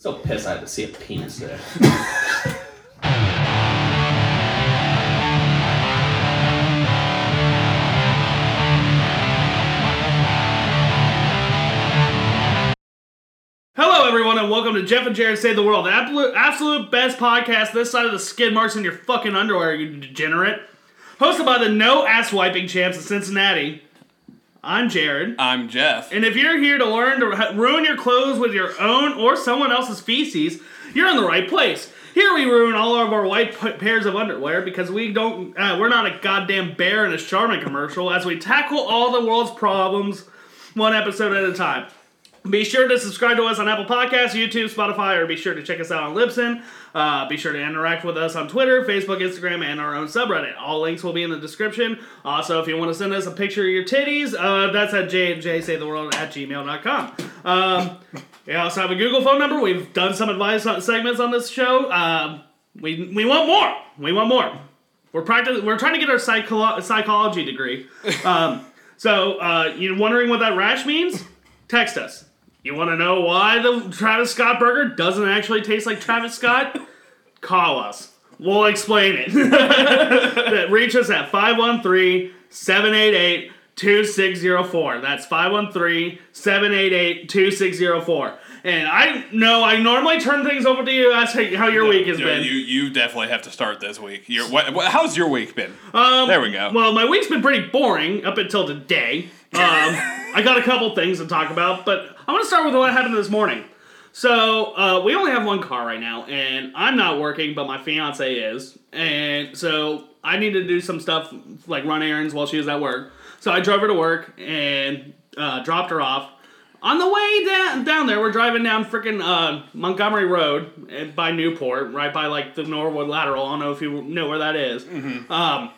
So pissed I had to see a penis there. Hello, everyone, and welcome to Jeff and Jared Save the World, the absolute, absolute best podcast this side of the skid marks in your fucking underwear, you degenerate. Hosted by the no ass wiping champs of Cincinnati. I'm Jared. I'm Jeff. And if you're here to learn to ruin your clothes with your own or someone else's feces, you're in the right place. Here we ruin all of our white p- pairs of underwear because we don't. Uh, we're not a goddamn bear in a Charmin commercial. As we tackle all the world's problems, one episode at a time. Be sure to subscribe to us on Apple Podcasts, YouTube, Spotify, or be sure to check us out on Libsyn. Uh, be sure to interact with us on Twitter, Facebook, Instagram, and our own subreddit. All links will be in the description. Also, if you want to send us a picture of your titties, uh, that's at jjsavetheworld at gmail.com. Um, we also have a Google phone number. We've done some advice on- segments on this show. Um, we, we want more. We want more. We're practicing. We're trying to get our psycholo- psychology degree. Um, so, uh, you're wondering what that rash means? Text us. You want to know why the Travis Scott burger doesn't actually taste like Travis Scott? Call us. We'll explain it. Reach us at 513 788 2604. That's 513 788 2604. And I know I normally turn things over to you, ask how how your week has Yeah, been. You you definitely have to start this week. Your what, what, how's your week been? Um, there we go. Well, my week's been pretty boring up until today. Um, I got a couple things to talk about, but I want to start with what happened this morning. So uh, we only have one car right now, and I'm not working, but my fiance is, and so I need to do some stuff like run errands while she was at work. So I drove her to work and uh, dropped her off. On the way down down there, we're driving down freaking uh, Montgomery Road eh, by Newport, right by like the Norwood Lateral. I don't know if you know where that is. Um,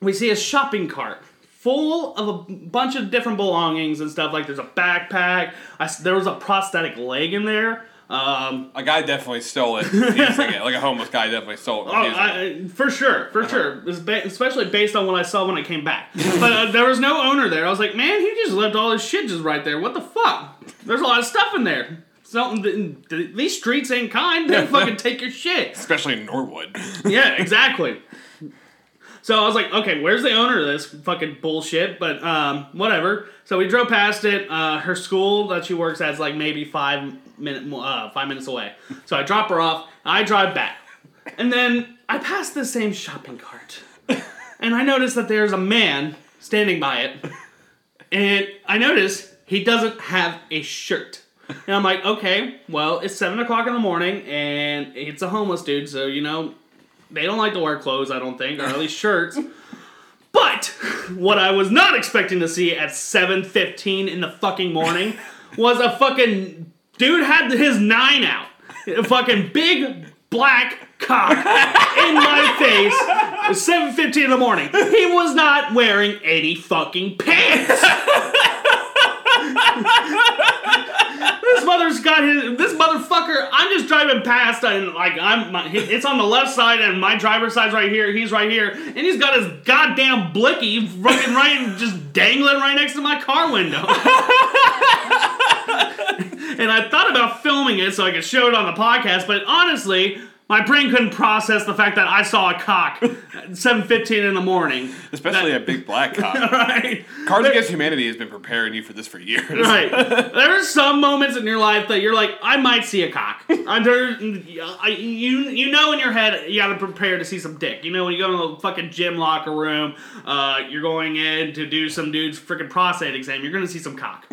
we see a shopping cart full of a bunch of different belongings and stuff. Like there's a backpack. I there was a prosthetic leg in there. Um, a guy definitely stole it. it. Like a homeless guy definitely stole it. oh. I, for sure, for sure. It's ba- especially based on what I saw when I came back. but uh, there was no owner there. I was like, man, he just left all his shit just right there. What the fuck? There's a lot of stuff in there. Something. th- th- These streets ain't kind. They fucking take your shit. Especially in Norwood. yeah, exactly. So I was like, okay, where's the owner of this fucking bullshit? But um, whatever. So we drove past it. Uh, her school that she works at is like maybe five minute uh, five minutes away. So I drop her off. I drive back, and then I pass the same shopping cart, and I notice that there's a man standing by it, and I notice he doesn't have a shirt. And I'm like, okay, well, it's seven o'clock in the morning, and it's a homeless dude, so you know, they don't like to wear clothes, I don't think, or at least shirts. But what I was not expecting to see at 7:15 in the fucking morning was a fucking dude had his nine out. A fucking big black cock in my face. It 7:15 in the morning. He was not wearing any fucking pants. This mother's got his. This motherfucker. I'm just driving past and like I'm. My, it's on the left side and my driver's side's right here. He's right here and he's got his goddamn blicky fucking right, just dangling right next to my car window. and I thought about filming it so I could show it on the podcast, but honestly. My brain couldn't process the fact that I saw a cock at 7.15 in the morning. Especially a big black cock. Right? Cards Against Humanity has been preparing you for this for years. Right. There are some moments in your life that you're like, I might see a cock. Under, I, you, you know in your head you gotta prepare to see some dick. You know when you go to the fucking gym locker room, uh, you're going in to do some dude's freaking prostate exam. You're gonna see some cock.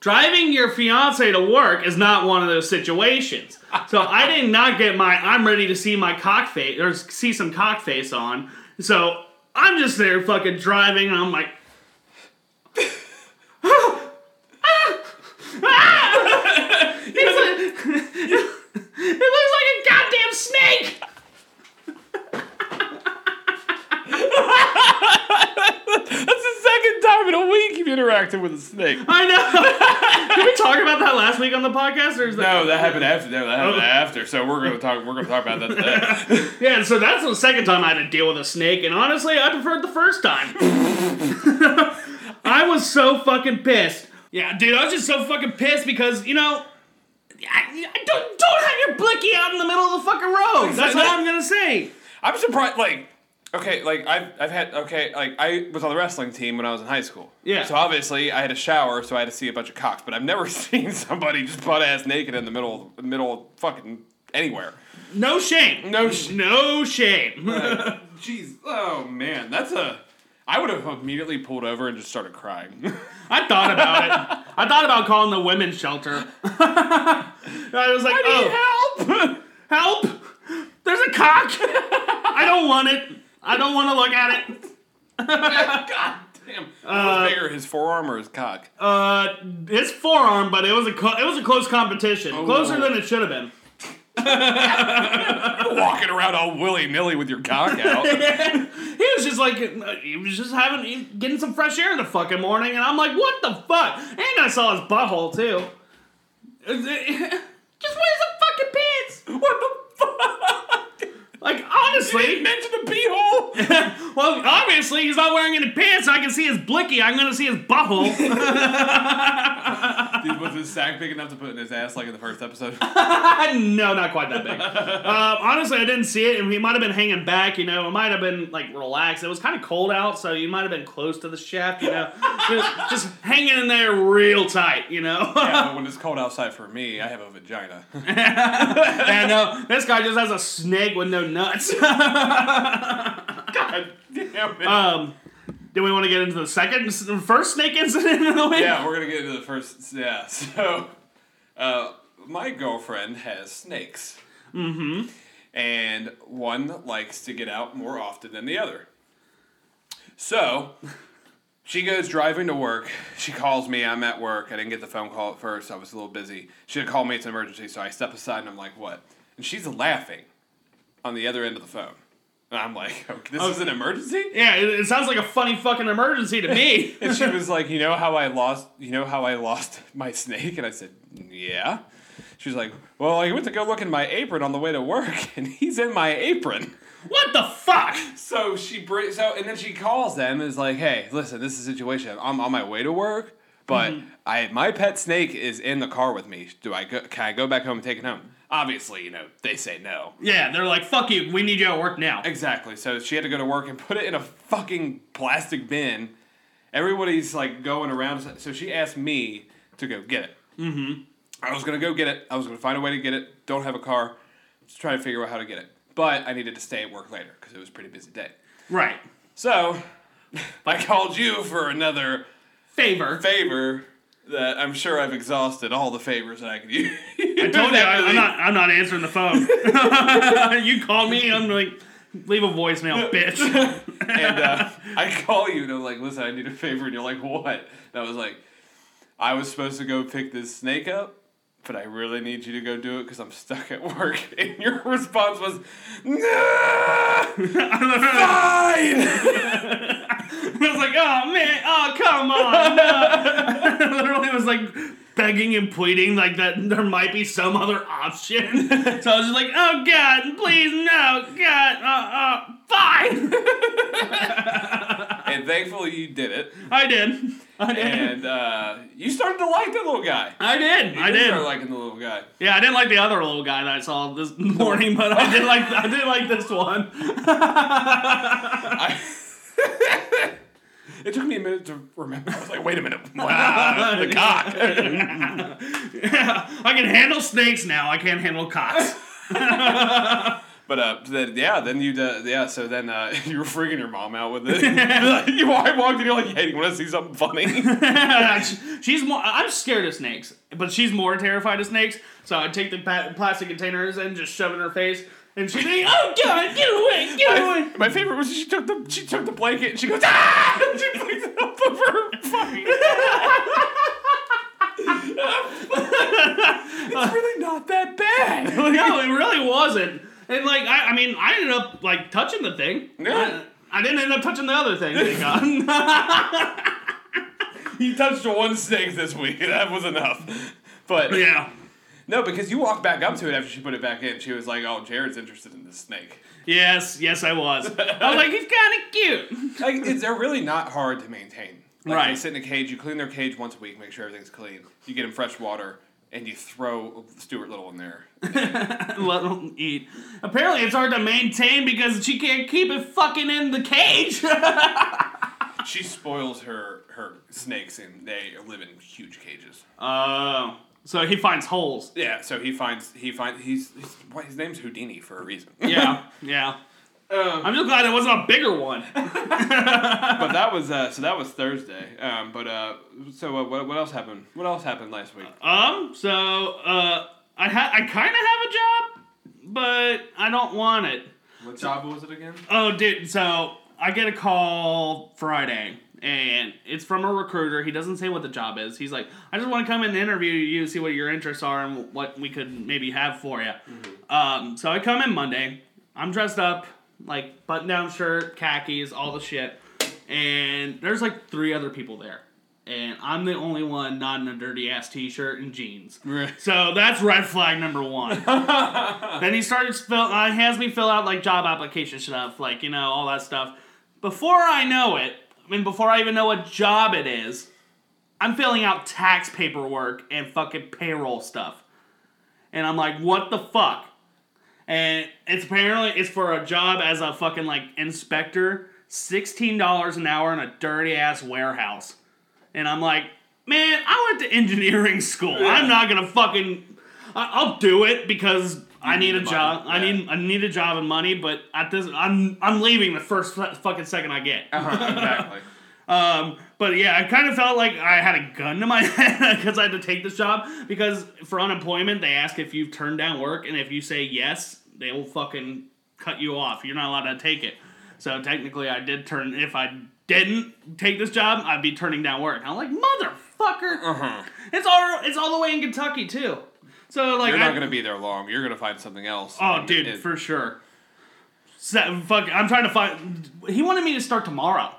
Driving your fiance to work is not one of those situations. So I did not get my I'm ready to see my cock face or see some cock face on. So I'm just there fucking driving and I'm like It's like- it looks like a goddamn snake! That's the second time in a week you've interacted with a snake. I know. Did we talk about that last week on the podcast, or is that No, that happened after. No, that happened Oh. after. So we're gonna talk. We're gonna talk about that today. Yeah, so that's the second time I had to deal with a snake, and honestly, I preferred the first time. I was so fucking pissed. Yeah, dude, I was just so fucking pissed because you know, I, I don't don't have your blicky out in the middle of the fucking road. That's That- all I'm gonna say. I'm surprised. Like, okay, like I've I've had okay, like I was on the wrestling team when I was in high school. Yeah. So obviously I had a shower, so I had to see a bunch of cocks. But I've never seen somebody just butt ass naked in the middle, of, middle of fucking anywhere. No shame. No sh- No shame. Jeez. Oh man, that's a. I would have immediately pulled over and just started crying. I thought about it. I thought about calling the women's shelter. I was like, I oh, help! help! There's a cock. I don't want it. I don't want to look at it. God damn. What was bigger, his forearm or his cock? Uh, his forearm, but it was a clo- it was a close competition, closer no. than it should have been. Walking around all willy nilly with your cock out. he was just like he was just having getting some fresh air in the fucking morning, and I'm like, what the fuck? And I saw his butthole too. Just wear some fucking pants. what the fuck? Like honestly, Mention a pee hole. well, obviously he's not wearing any pants. I can see his blicky. I'm gonna see his butthole. Dude, was his sack big enough to put in his ass like in the first episode? no, not quite that big. Uh, honestly, I didn't see it, and he might have been hanging back. You know, it might have been like relaxed. It was kind of cold out, so you might have been close to the shaft. You know, just, just hanging in there real tight. You know. yeah, but when it's cold outside for me, I have a vagina. and uh, this guy just has a snake with no nuts. God damn it. um, do we want to get into the second, first snake incident in the week? yeah, we're gonna get into the first. Yeah, so uh, my girlfriend has snakes. Mm-hmm. And one likes to get out more often than the other. So she goes driving to work. She calls me. I'm at work. I didn't get the phone call at first. I was a little busy. She had called me. It's an emergency. So I step aside and I'm like, "What?" And she's laughing on the other end of the phone. And I'm like, okay, "This oh, is an emergency." Yeah, it, it sounds like a funny fucking emergency to me. And she was like, "You know how I lost? You know how I lost my snake?" And I said, "Yeah." She was like, "Well, I went to go look in my apron on the way to work, and he's in my apron." what the fuck? So she br- so and then she calls them and is like, "Hey, listen, this is a situation. I'm on my way to work, but mm-hmm. I my pet snake is in the car with me. Do I go? Can I go back home and take it home?" Obviously, you know they say no. Yeah, they're like, fuck you, we need you at work now. Exactly. So she had to go to work and put it in a fucking plastic bin. Everybody's like going around. So she asked me to go get it. Mm-hmm. I was gonna go get it. I was gonna find a way to get it. Don't have a car. Just try to figure out how to get it. But I needed to stay at work later because it was a pretty busy day. Right. So I called you for another Favor. favor that I'm sure I've exhausted all the favors that I could use. I told you, I, I'm not. I'm not answering the phone. you call me, I'm like, leave a voicemail, bitch. and uh, I call you and I'm like, listen, I need a favor. And you're like, what? And I was like, I was supposed to go pick this snake up, but I really need you to go do it because I'm stuck at work. And your response was, nah, fine. I was like, oh man, oh come on. No. Literally was like begging and pleading like that there might be some other option. So I was just like, oh god, please no, god, uh, uh, fine. and thankfully you did it. I did. I did. And uh, you started to like the little guy. I did. I You did. started liking the little guy. Yeah, I didn't like the other little guy that I saw this morning, but I did like I did like this one. I, it took me a minute to remember. I was like, wait a minute. Wow, the cock. Yeah, I can handle snakes now. I can't handle cocks. But uh, then yeah, then you uh, yeah, so then uh, you were freaking your mom out with it. you I walked in, you're like, hey, you want to see something funny? she's more. I'm scared of snakes, but she's more terrified of snakes. So I take the plastic containers and just shove it in her face, and she's like, "Oh God, get away, get away!" my favorite was she took the she took the blanket and she goes ah, and she picks it up over her fucking. it's really not that bad. no, it really wasn't. And like, I, I mean, I ended up like touching the thing. Yeah. I, I didn't end up touching the other thing. Thank God. He touched one snake this week. That was enough. But yeah. No, because you walked back up to it after she put it back in. She was like, "Oh, Jared's interested in this snake." Yes, yes, I was. I was like, he's kind of cute. Like, it's, they're really not hard to maintain. Like, Right. They sit in a cage. You clean their cage once a week. Make sure everything's clean. You get them fresh water, and you throw Stuart Little in there. let them eat. Apparently, it's hard to maintain because she can't keep it fucking in the cage. She spoils her her snakes, and they live in huge cages. Oh, so he finds holes. Yeah, so he finds he finds he's, he's what his name's Houdini for a reason. Yeah, yeah. Um, I'm just glad it wasn't a bigger one. but that was uh, so that was Thursday. Um, but uh, so uh, what, what else happened? What else happened last week? Um, so uh, I ha- I kind of have a job, but I don't want it. What job was it again? Oh, dude. So I get a call Friday, and it's from a recruiter. He doesn't say what the job is. He's like, I just want to come in and interview you, see what your interests are, and what we could maybe have for you. Um, so I come in Monday. I'm dressed up, like button down shirt, khakis, all the shit. And there's like three other people there. And I'm the only one not in a dirty ass t shirt and jeans. Right. So that's red flag number one. then he starts fill. Uh, has me fill out like job application stuff, like you know all that stuff. Before I know it, I mean before I even know what job it is, I'm filling out tax paperwork and fucking payroll stuff, and I'm like, what the fuck? And it's apparently it's for a job as a fucking like inspector, sixteen dollars an hour in a dirty ass warehouse, and I'm like, man, I went to engineering school. I'm not gonna fucking. I- I'll do it because I need need a job. money, I need I need a job and money. But at this, I'm I'm leaving the first fucking second I get. exactly. Um, but yeah, I kind of felt like I had a gun to my head because I had to take this job because for unemployment they ask if you've turned down work and if you say yes, they will fucking cut you off. You're not allowed to take it. So technically, I did turn. If I didn't take this job, I'd be turning down work. I'm like motherfucker. Uh-huh. It's all it's all the way in Kentucky too. So like You're I, not gonna be there long. You're gonna find something else. Oh, And dude, it- for sure. So, fuck, I'm trying to find. He wanted me to start tomorrow.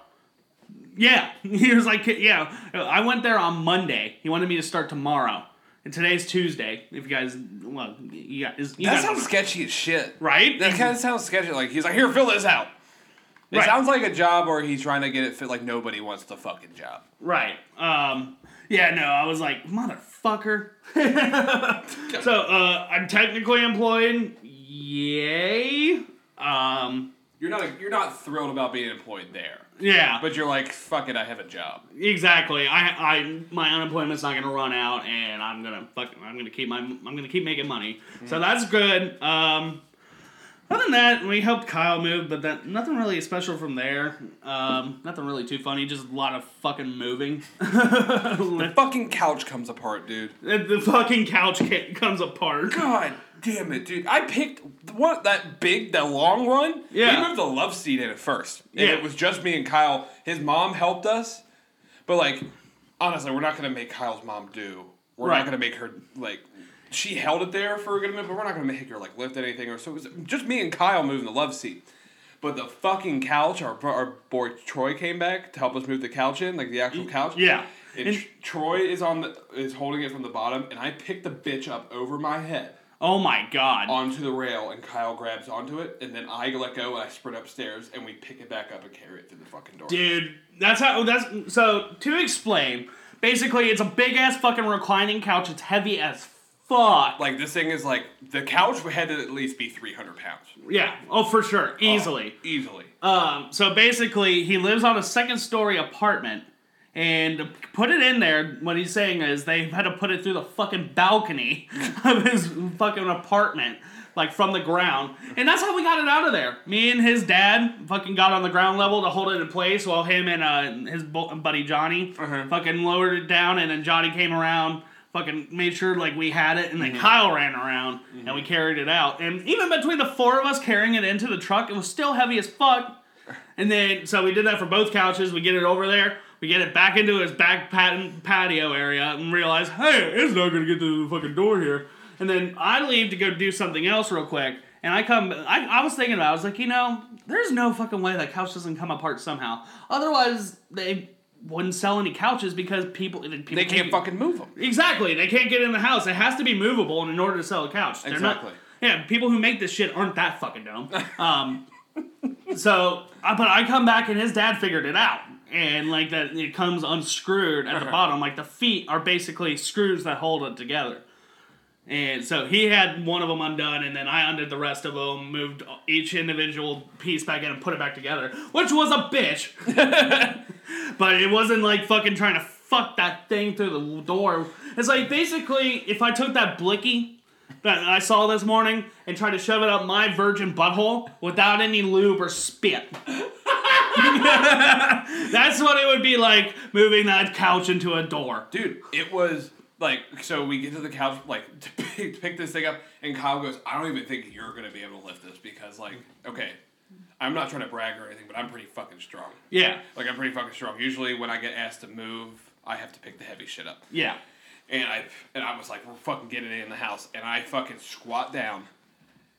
Yeah, he was like, yeah. I went there on Monday. He wanted me to start tomorrow, and today's Tuesday. If you guys, well, you guys, you that guys sounds sketchy as shit. right. That kind of sounds sketchy. Like he's like, here, fill this out. It Right. sounds like a job where he's trying to get it fit. Like nobody wants the fucking job. Right. Um. Yeah. No. I was like, motherfucker. so, uh, I'm technically employed. Yay. Um. You're not you're not thrilled about being employed there, Yeah. but you're like, fuck it, I have a job. Exactly. I, I, my unemployment's not gonna run out, and I'm gonna fuck. I'm gonna keep my. I'm gonna keep making money. So that's good. Um, other than that, we helped Kyle move, but that nothing really special from there. Um, nothing really too funny. Just a lot of fucking moving. The fucking couch comes apart, dude. the the fucking couch ca- comes apart. God damn it, dude! I picked what that big, that long one. Yeah. we moved the love seat in at first, and Yeah. it was just me and Kyle. His mom helped us, but like, honestly, we're not gonna make Kyle's mom do. We're Right. not gonna make her like. She held it there for a good minute, but we're not gonna make her like lift anything or so. It was just me and Kyle moving the love seat. But the fucking couch, our our boy Troy came back to help us move the couch in, like the actual couch. Yeah. And, And- Troy is on the is holding it from the bottom, and I picked the bitch up over my head Oh my god. onto the rail, and Kyle grabs onto it, and then I let go and I sprint upstairs, and we pick it back up and carry it through the fucking door. Dude, that's how. That's so. To explain, basically, it's a big ass fucking reclining couch. It's heavy as fuck. Like this thing is like the couch had to at least be three hundred pounds Yeah. Oh, for sure. Easily. Oh, easily. Um, so basically, he lives on a second story apartment, and to put it in there, what he's saying is they had to put it through the fucking balcony of his fucking apartment, like from the ground, and that's how we got it out of there. Me and his dad fucking got on the ground level to hold it in place, while him and uh, his buddy Johnny Uh-huh. fucking lowered it down, and then Johnny came around. Fucking made sure like we had it, and then mm-hmm. Kyle ran around and we mm-hmm. carried it out. And even between the four of us carrying it into the truck, it was still heavy as fuck. And then, so we did that for both couches. We get it over there. We get it back into his back pat- patio area and realize, hey, it's not to get to the fucking door here. And then I leave to go do something else real quick. And I come, I, I was thinking about it. I was like, you know, there's no fucking way that couch doesn't come apart somehow. Otherwise, they wouldn't sell any couches because people, people They can't fucking move them. Exactly. They can't get in the house. It has to be movable and in order to sell a couch. They're Exactly. not. Yeah, people who make this shit aren't that fucking dumb. Um, so, uh, but I come back and his dad figured it out, and like that, it comes unscrewed at the bottom. Like the feet are basically screws that hold it together. And so he had one of them undone, and then I undid the rest of them, moved each individual piece back in and put it back together, which was a bitch. but it wasn't like fucking trying to fuck that thing through the door. It's like basically if I took that blicky that I saw this morning and tried to shove it up my virgin butthole without any lube or spit. That's what it would be like moving that couch into a door. Dude, it was like so we get to the couch like to pick, to pick this thing up and Kyle goes, I don't even think you're gonna be able to lift this because like okay, I'm not trying to brag or anything, but I'm pretty fucking strong. Yeah, Like I'm pretty fucking strong. Usually when I get asked to move, I have to pick the heavy shit up. yeah. And I and I was like, we're fucking getting it in the house, and I fucking squat down,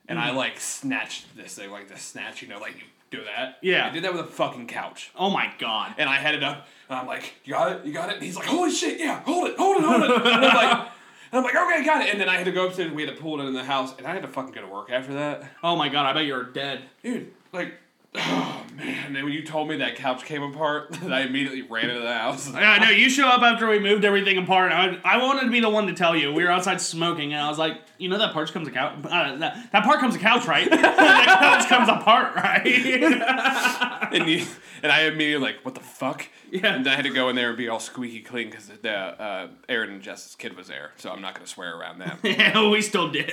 and Mm-hmm. I like snatched this thing like the snatch, you know, like you do that. Yeah. I did that with a fucking couch. Oh my god. And I had it up, and I'm like, "You got it, you got it." And he's like, "Holy shit, yeah, hold it, hold it, hold it." and I'm like, and I'm like, "Okay, got it." And then I had to go upstairs, and we had to pull it in the house, and I had to fucking go to work after that, Oh my god, I bet you're dead. dude. Like, oh man. And when you told me that couch came apart, I immediately ran into the house. I know. You show up after we moved everything apart. I, I wanted to be the one to tell you. We were outside smoking, and I was like, you know that part comes a couch. Uh, that, that part comes a couch, right? that couch comes apart, right? and you and I immediately like, what the fuck? Yeah. And I had to go in there and be all squeaky clean because the uh, Aaron and Jess's kid was there, so I'm not gonna swear around them. yeah, we still did.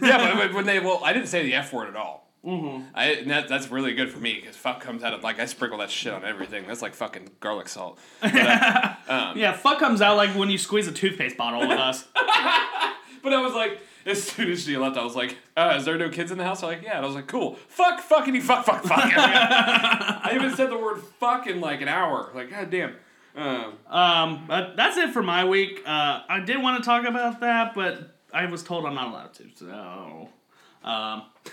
yeah, but when they well, I didn't say the f word at all. Mm-hmm. I that, that's really good for me because fuck comes out of like I sprinkle that shit on everything. That's like fucking garlic salt. But, uh, um, yeah, fuck comes out like when you squeeze a toothpaste bottle with us. but I was like, as soon as she left, I was like, uh, "Is there no kids in the house?" I'm like, "Yeah." And I was like, "Cool." Fuck, fucking, fuck, fuck, fuck. I even said the word fuck in like an hour. Like, god damn. Um, Um, but that's it for my week. Uh, I did want to talk about that, but I was told I'm not allowed to. So, um,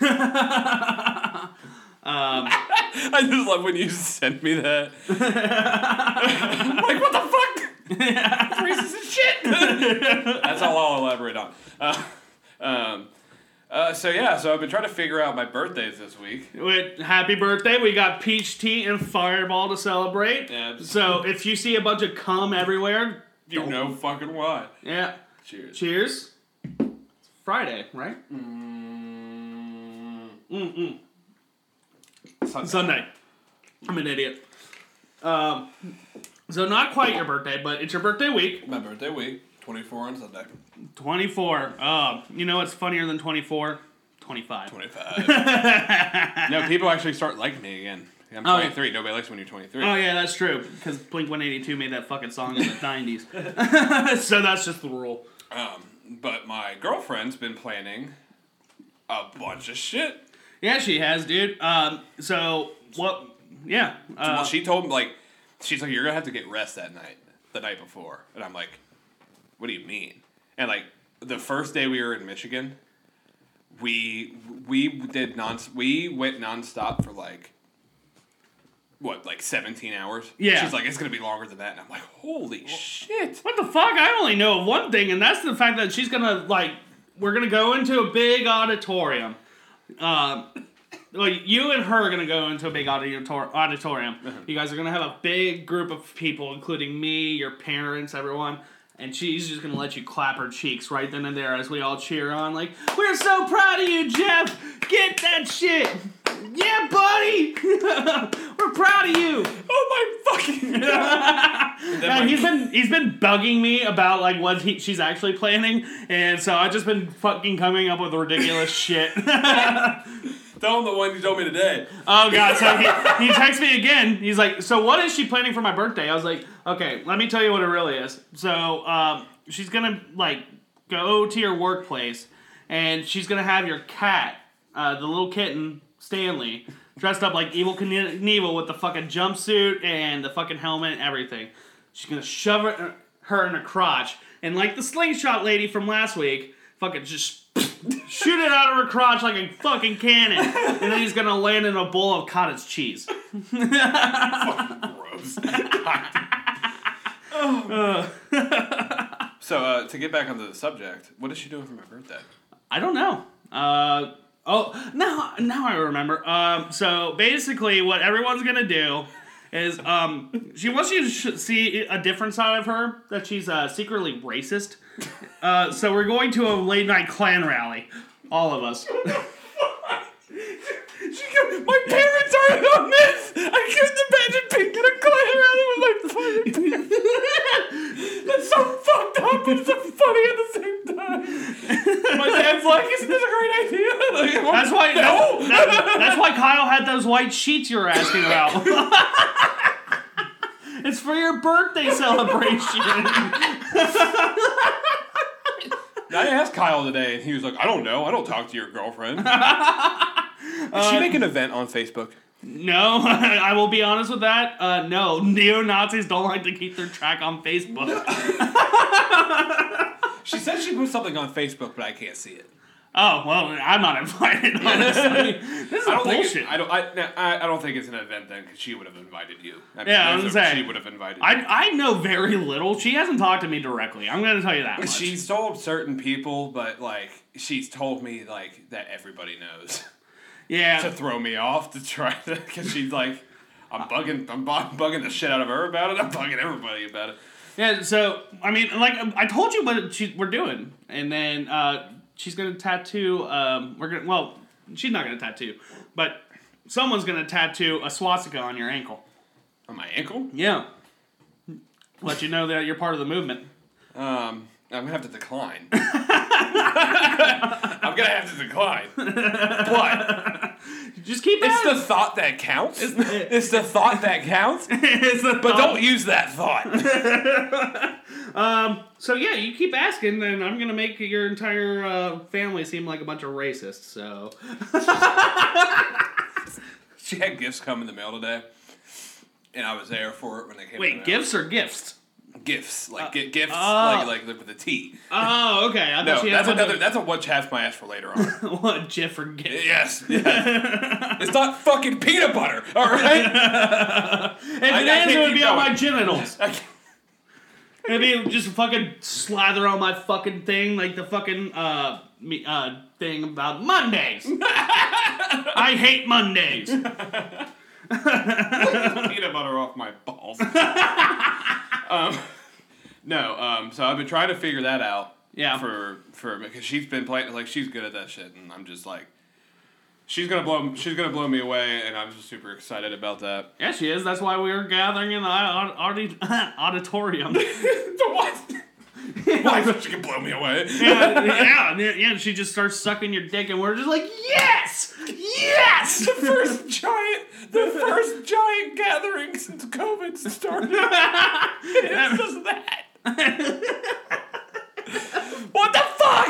I just love when you send me that. I'm like, what the fuck? Racist as shit. That's all I'll elaborate on. Uh, um, uh, so yeah, so I've been trying to figure out my birthdays this week. with happy birthday, we got peach tea and fireball to celebrate. Yeah, So if you see a bunch of cum everywhere, You know fucking why. yeah, Cheers. cheers. It's Friday, right? Mm, Mm-mm. Sunday. Sunday. I'm an idiot. Um, so not quite your birthday, but it's your birthday week. My birthday week, 24 on Sunday. 24. Um, you know what's funnier than 24? 25. 25. no, people actually start liking me again. I'm Oh, yeah. 23. Nobody likes when you're 23. Oh yeah, that's true. Because Blink 182 made that fucking song in the 90s. so that's just the rule. Um, but my girlfriend's been planning a bunch of shit. Yeah, she has, dude. Um, so what? Yeah. Uh, well, she told me like, she's like, you're gonna have to get rest that night, the night before, and I'm like, what do you mean? And like the first day we were in Michigan, we we did non we went nonstop for like. What, like 17 hours? Yeah. She's like, it's going to be longer than that. And I'm like, holy shit. what the fuck? I only know of one thing, and that's the fact that she's gonna like. We're gonna go into a big auditorium. Um, well, you and her are gonna go into a big auditor- auditorium. You guys are gonna have a big group of people, including me, your parents, everyone. And she's just gonna let you clap her cheeks right then and there as we all cheer on, like, "We're so proud of you, Jeff! Get that shit! Yeah, buddy! We're proud of you!" Oh my fucking Yeah, he's been he's been bugging me about like what he, she's actually planning, and so I've just been fucking coming up with ridiculous shit. Tell him the one you told me today. oh god! So he, he texts me again. He's like, "So what is she planning for my birthday?" I was like, "Okay, let me tell you what it really is." So um, she's gonna like go to your workplace, and she's gonna have your cat, uh, the little kitten Stanley, dressed up like Evel Knievel with the fucking jumpsuit and the fucking helmet and everything. She's gonna shove it, her in her crotch, and like the slingshot lady from last week, fucking just shoot it out of her crotch like a fucking cannon, and then he's gonna land in a bowl of cottage cheese. Gross. so uh, to get back onto the subject, what is she doing for my birthday? I don't know. Uh, oh, now now I remember. Um, so basically, what everyone's gonna do is um she wants you to sh- see a different side of her that she's uh, secretly racist. Uh, so we're going to a late night Klan rally, all of us. Goes, my parents aren't on this. I couldn't imagine being in a Klan rally with my fucking. That's so fucked up and so funny at the same time. My dad's like, "Isn't this a great idea?" Like, That's why. No. that- that's why Kyle had those white sheets you were asking about. it's for your birthday celebration. I asked Kyle today, and he was like, "I don't know. I don't talk to your girlfriend." Did she make an event on Facebook? No, I will be honest with that. Uh, no, neo Nazis don't like to keep their track on Facebook. She said she put something on Facebook, but I can't see it. Oh well, I'm not invited. Honestly, this is I don't think bullshit. it, I don't. I, I, I don't think it's an event then, because she would have invited you. I mean, Yeah, I there's was a- gonna she would have invited. you. I, I know very little. She hasn't talked to me directly. I'm going to tell you that much. She's told certain people, but like she's told me like that everybody knows Yeah, to throw me off to try to because she's like I'm bugging I'm bugging the shit out of her about it. I'm bugging everybody about it. Yeah. So I mean, like I told you what she, we're doing, and then uh, she's to tattoo. Um, we're gonna well, she's not to tattoo, but someone's to tattoo a swastika on your ankle. On my ankle, Yeah, let you know that you're part of the movement. um, I'm gonna have to decline. I'm gonna have to decline. What? Just keep It's the thought that counts. It's the thought that counts. It's the But thought. don't use that thought. So yeah, you keep asking, then I'm gonna make your entire uh, family seem like a bunch of racists. So She had gifts come in the mail today, and I was there for it when they came. in the wait, mail. gifts or gifts? Gifts like gi- gifts oh. like like with the T. Oh, okay. I No, she that's another. That's a one chaps my ass for later on. what Jif or gift. yes, yes. it's not fucking peanut butter. All right. If I- I it is, can't it would be on my genitals. I can't- It'd be just fucking slather on my fucking thing, like the fucking uh, me, uh thing about Mondays. I hate Mondays. peanut butter off my balls. um, no. Um. So I've been trying to figure that out. Yeah. For for because she's been playing like she's good at that shit, and I'm just like. She's gonna blow. She's gonna blow me away, and I'm just super excited about that. Yeah, she is. That's why we are gathering in the audi- auditorium. the what? Why so she can blow me away? yeah, yeah, yeah, yeah. She just starts sucking your dick, and we're just like, yes, yes. the first giant, the first giant gathering since COVID started. it's just that. what the fuck?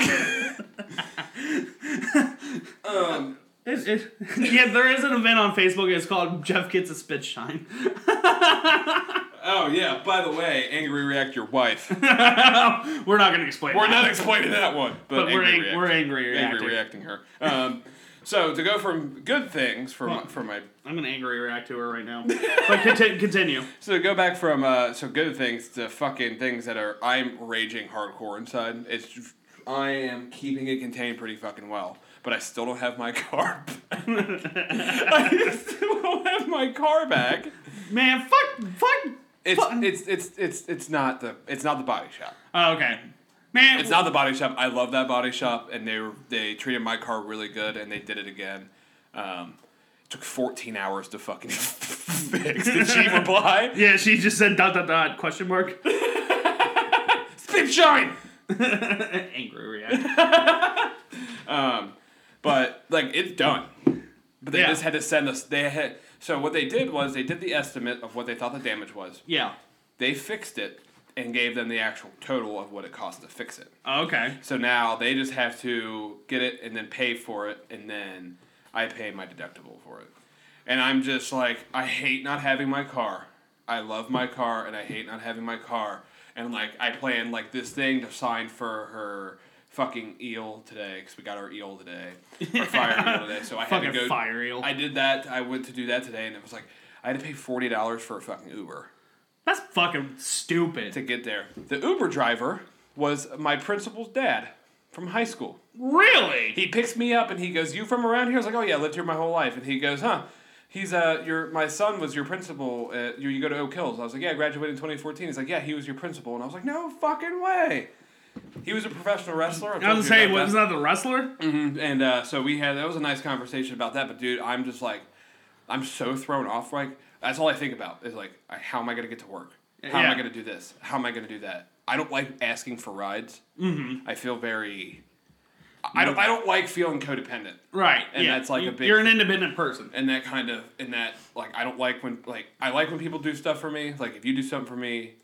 um. It, it, yeah, there is an event on Facebook. It's called Jeff Gets a Spit Shine. Oh yeah. By the way, angry react your wife. we're not going to explain. We're that. not explaining that one, but, But we're angry ang- react- we're angry reacting. angry reacting her. Um. So to go from good things for my, for my I'm going to angry react to her right now. But conti- continue. So to go back from uh, so good things to fucking things that are I'm raging hardcore inside. It's I am keeping it contained pretty fucking well, but I still don't have my car. I still don't have my car back. Man, fuck, fuck. It's fuck. it's it's it's it's not the it's not the body shop. Oh, okay. Man, It's not the body shop. I love that body shop, and they were, they treated my car really good, and they did it again. Um, it took 14 hours to fucking fix. Did she reply? Yeah, she just said dot dot dot question mark. Spit shine. angry reaction. Um, but like it's done. But they Yeah. just had to send us. They had so what they did was they did the estimate of what they thought the damage was. Yeah. They fixed it and gave them the actual total of what it cost to fix it. Okay. So now they just have to get it and then pay for it, and then I pay my deductible for it. And I'm just like, I hate not having my car. I love my car, and I hate not having my car. And like, I planned like this thing to sign for her fucking eel today because we got our eel today, our fire eel today. So I had to go. fire eel. I did that. I went to do that today, and it was like I had to pay forty dollars for a fucking Uber That's fucking stupid. to get there. The Uber driver was my principal's dad from high school. Really? He picks me up and he goes, "You from around here?" I was like, "Oh yeah, I lived here my whole life." And he goes, "Huh." he's uh your my son was your principal. At, you you go to Oak Hills. I was like, yeah, I graduated in twenty fourteen. He's like, yeah, he was your principal, and I was like, no fucking way. He was a professional wrestler. I've I was saying, wasn't that the wrestler? Mhm, And uh, so we had that was a nice conversation about that. But dude, I'm just like, I'm so thrown off. Like that's all I think about is like, how am I gonna get to work? How am I gonna do this? How am I gonna do that? I don't like asking for rides. Mm-hmm. I feel very. I don't. I don't like feeling codependent, Right. And yeah. that's like a You- big You're an independent person. and that kind of, and that like I don't like when like I like when people do stuff for me. Like if you do something for me,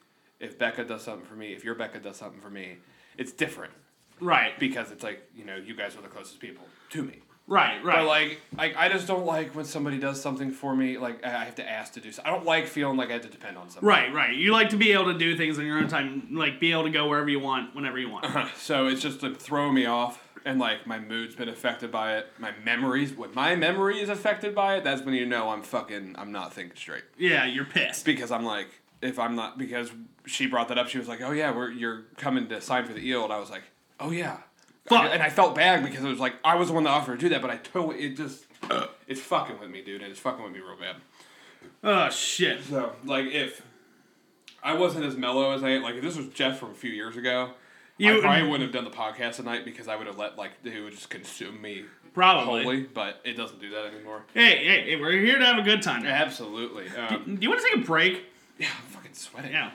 if Becca does something for me, if your Becca does something for me, it's different Right. because it's like you know you guys are the closest people to me. Right. Right. But like, like I just don't like when somebody does something for me. Like I have to ask to do. So I don't like feeling like I have to depend on somebody. Right, right. You like to be able to do things in your own time, like be able to go wherever you want, whenever you want. Uh-huh. So it's just like throw me off, and like my mood's been affected by it. My memories, when my memory is affected by it, that's when you know I'm fucking. I'm not thinking straight Yeah, you're pissed. because I'm like, if I'm not because she brought that up. She was like, "Oh yeah, we're you're coming to sign for the eel," and I was like, "Oh yeah." Fuck. And I felt bad because it was like I was the one that offered to do that, but I totally it just it's fucking with me, dude, and it's fucking with me real bad. Oh shit. So, like, if I wasn't as mellow as I am, like, if this was Jeff from a few years ago, You- I probably wouldn't have done the podcast tonight because I would have let, like, it would just consume me Probably. wholly, but it doesn't do that anymore. Hey, hey, hey, we're here to have a good time. Absolutely. Um, Do you want to take a break? Yeah, I'm fucking sweating. Yeah.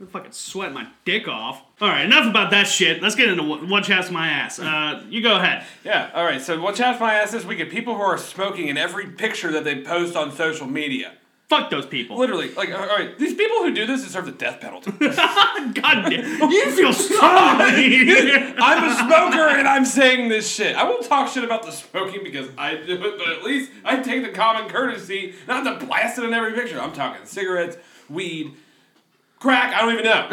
I'm fucking sweating my dick off. All right, enough about that shit. Let's get into what, what chaps my ass. Uh, you go ahead. Yeah, all right, so what Chat My Ass this week get people who are smoking in every picture that they post on social media. Fuck those people. Literally, like, all right, these people who do this deserve the death penalty. God damn. You feel sorry. I'm a smoker and I'm saying this shit. I won't talk shit about the smoking because I do it, but at least I take the common courtesy not to blast it in every picture. I'm talking cigarettes, weed, crack. I don't even know.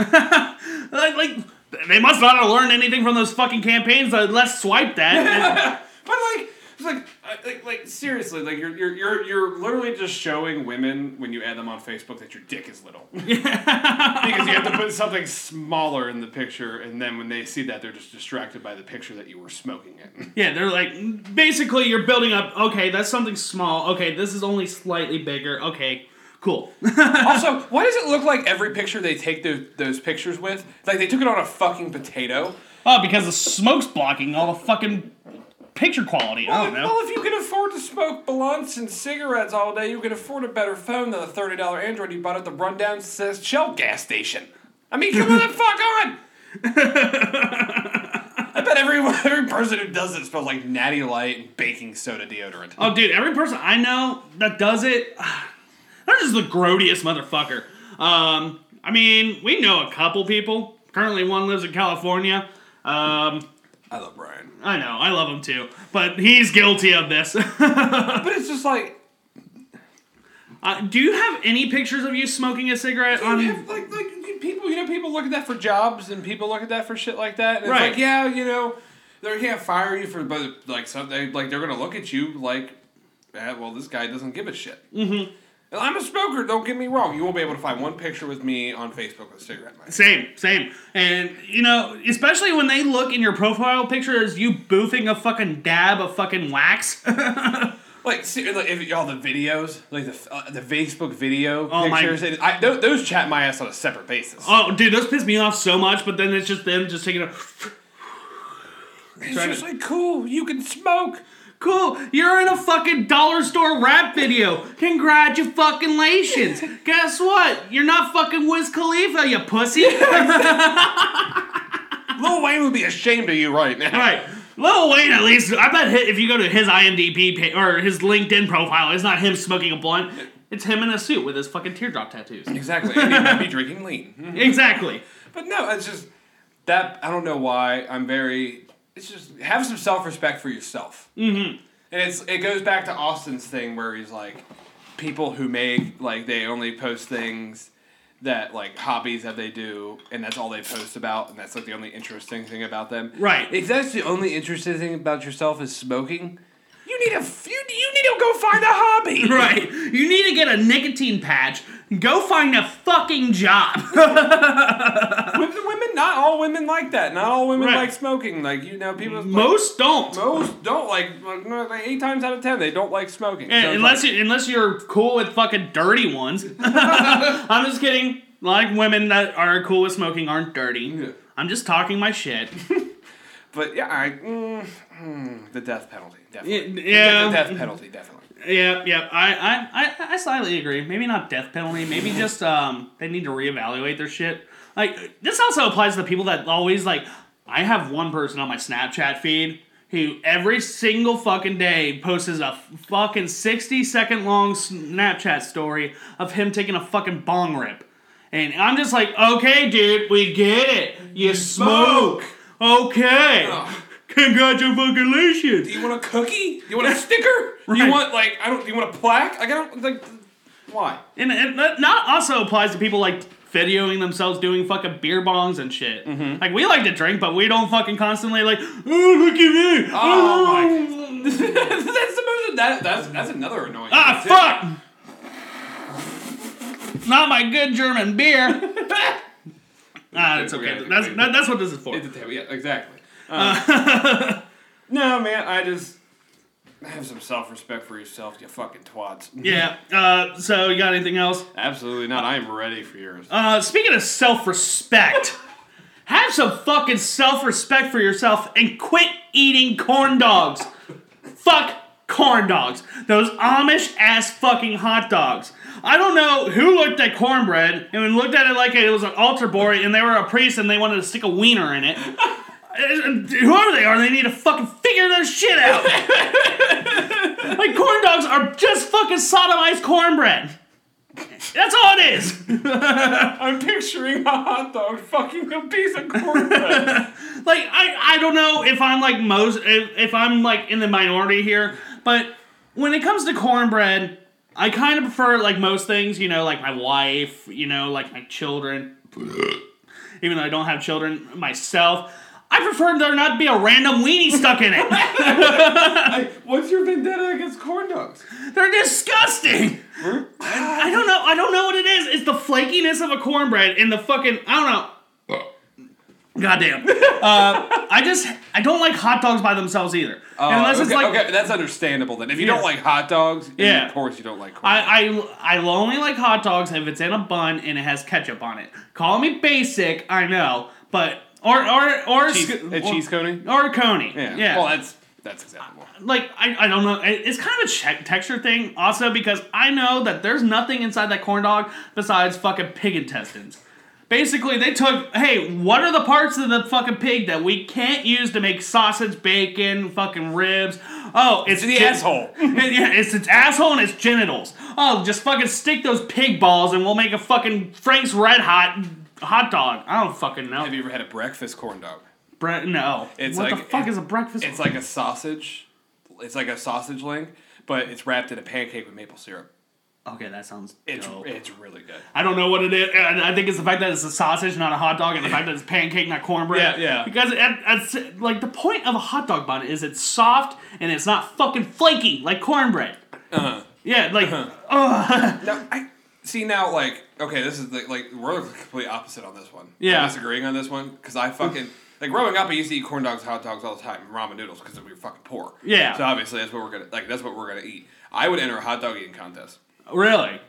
like, like, they must not have learned anything from those fucking campaigns. Uh, let's swipe that. but like, it's like, like, like seriously, like you're, you're, you're, you're literally just showing women when you add them on Facebook that your dick is little because you have to put something smaller in the picture, and then when they see that, they're just distracted by the picture that you were smoking in. yeah, they're like, basically, you're building up. Okay, that's something small. Okay, this is only slightly bigger. Okay, cool. also, why does it look like every picture they take those, those pictures with, like they took it on a fucking potato? oh, because the smoke's blocking all the fucking picture quality. I don't know. Well, if you can afford to smoke blunts and cigarettes all day, you can afford a better phone than the thirty dollar Android you bought at the rundown s- Shell gas station. I mean, come on, the fuck on. I bet every every person who does it smells like Natty Light and baking soda deodorant. Oh, dude, every person I know that does it, they're just the grodiest motherfucker. Um, I mean, we know a couple people. Currently, one lives in California. Um, I love Brian, I know, I love him too, but he's guilty of this. but it's just like uh, do you have any pictures of you smoking a cigarette on? have, like like people, you know, people look at that for jobs and people look at that for shit like that. And Right. It's like, yeah, you know, they can't fire you for, but like some, they like they're gonna look at you like, eh, well, this guy doesn't give a shit. Mm-hmm. And I'm a smoker. Don't get me wrong. You won't be able to find one picture with me on Facebook with a cigarette in. Same, same. And, you know, especially when they look in your profile picture as you boofing a fucking dab of fucking wax. Like, see, like if all the videos, like the uh, the Facebook video Oh, my- pictures, it, I, those, those chat my ass on a separate basis. oh, dude, those piss me off so much, but then it's just them just taking a. it's just to- like cool. You can smoke. Cool, you're in a fucking dollar store rap video. Congratulations. Guess what? You're not fucking Wiz Khalifa, you pussy. Lil Wayne would be ashamed of you right now. Right. Lil Wayne, at least, I bet if you go to his IMDb pa- or his LinkedIn profile, it's not him smoking a blunt. It's him in a suit with his fucking teardrop tattoos. Exactly. And he might be drinking lean. exactly. But no, it's just that I don't know why I'm very. It's just have some self respect for yourself. Mm-hmm. And it's it goes back to Austin's thing where he's like, people who make like they only post things that like hobbies that they do, and that's all they post about, and that's like the only interesting thing about them. Right. If that's the only interesting thing about yourself is smoking, you need a you, you need to go find a hobby. Right. You need to get a nicotine patch. Go find a fucking job. Women, women not all women like that. Not all women Right. like smoking. Like you know, people. like, Most don't. most don't like, like, eight times out of ten they don't like smoking. And So unless like- you, unless you're cool with fucking dirty ones. I'm just kidding. Like women that are cool with smoking aren't dirty. Yeah. I'm just talking my shit. but yeah, I, mm, mm, the death penalty definitely. Yeah. the death penalty definitely. Yeah, yeah. I, I, I, I slightly agree. Maybe not death penalty. Maybe just um, they need to reevaluate their shit. Like this also applies to the people that always like. I have one person on my Snapchat feed who every single fucking day posts a fucking sixty second long Snapchat story of him taking a fucking bong rip, and I'm just like, okay, dude, we get it. You smoke. Okay. Ugh. Congratulations. Do you want a cookie? Do you want a sticker? Do you want like I don't? Do you want a plaque? Like I don't like. Why? And, and that not also applies to people like videoing themselves doing fucking beer bongs and shit. Mm-hmm. Like we like to drink, but we don't fucking constantly like, oh look at me. Oh, my. that's the most. That, that's that's another annoying. ah fuck. Not my good German beer. ah, it's okay. That's that, that's what this is for. It's a table. Yeah, exactly. Uh, no, man. I just have some self respect for yourself, you fucking twats. yeah. Uh, so you got anything else? Absolutely not. I am ready for yours. Uh, speaking of self-respect, have some fucking self-respect for yourself and quit eating corn dogs. Fuck corn dogs. Those Amish ass fucking hot dogs. I don't know who looked at cornbread and looked at it like it was an altar boy and they were a priest and they wanted to stick a wiener in it. Uh, whoever they are, they need to fucking figure their shit out. like corn dogs are just fucking sodomized cornbread. That's all it is. I'm picturing a hot dog fucking a piece of cornbread. like I, I don't know if I'm like most if, if I'm like in the minority here, but when it comes to cornbread, I kind of prefer like most things, you know, like my wife, you know, like my children. Even though I don't have children myself, I prefer there not be a random weenie stuck in it. I- what's your vendetta against corn dogs? They're disgusting. I, I don't know. I don't know what it is. It's the flakiness of a cornbread and the fucking I don't know. Goddamn. Uh, I just I don't like hot dogs by themselves either. Unless okay, it's like okay, that's understandable then. If you Yeah. don't like hot dogs, Yeah. of course you don't like corn. I, I I only like hot dogs if it's in a bun and it has ketchup on it. Call me basic, I know, but or or or cheese, sc- a cheese coney. or a coney. Yeah. yeah. Well, that's that's acceptable. like I, I don't know it's kind of a che- texture thing also because i know that there's nothing inside that corn dog besides fucking pig intestines basically they took hey what are the parts of the fucking pig that we can't use to make sausage bacon fucking ribs oh it's, the gen- asshole. yeah it's its asshole and its genitals oh just fucking stick those pig balls and we'll make a fucking frank's red hot hot dog i don't fucking know Have you ever had a breakfast corn dog? Bre- no It's what the like- fuck it- is a breakfast It's like a sausage. It's like a sausage link, but it's wrapped in a pancake with maple syrup. okay that sounds It's dope. it's really good. I don't know what it is. I think it's the fact that it's a sausage, not a hot dog, and the fact that it's pancake, not cornbread. Yeah, yeah. Because it, it's, like the point of a hot dog bun is it's soft and it's not fucking flaky like cornbread. Uh-huh. Yeah, like uh. Now I see now like okay, this is the, like we're completely opposite on this one. Yeah. We're disagreeing on this one because I fucking like growing up I used to eat corn dogs, hot dogs all the time, ramen noodles because we were fucking poor. Yeah. So obviously that's what we're gonna like. That's what we're gonna eat. I would enter a hot dog eating contest. really,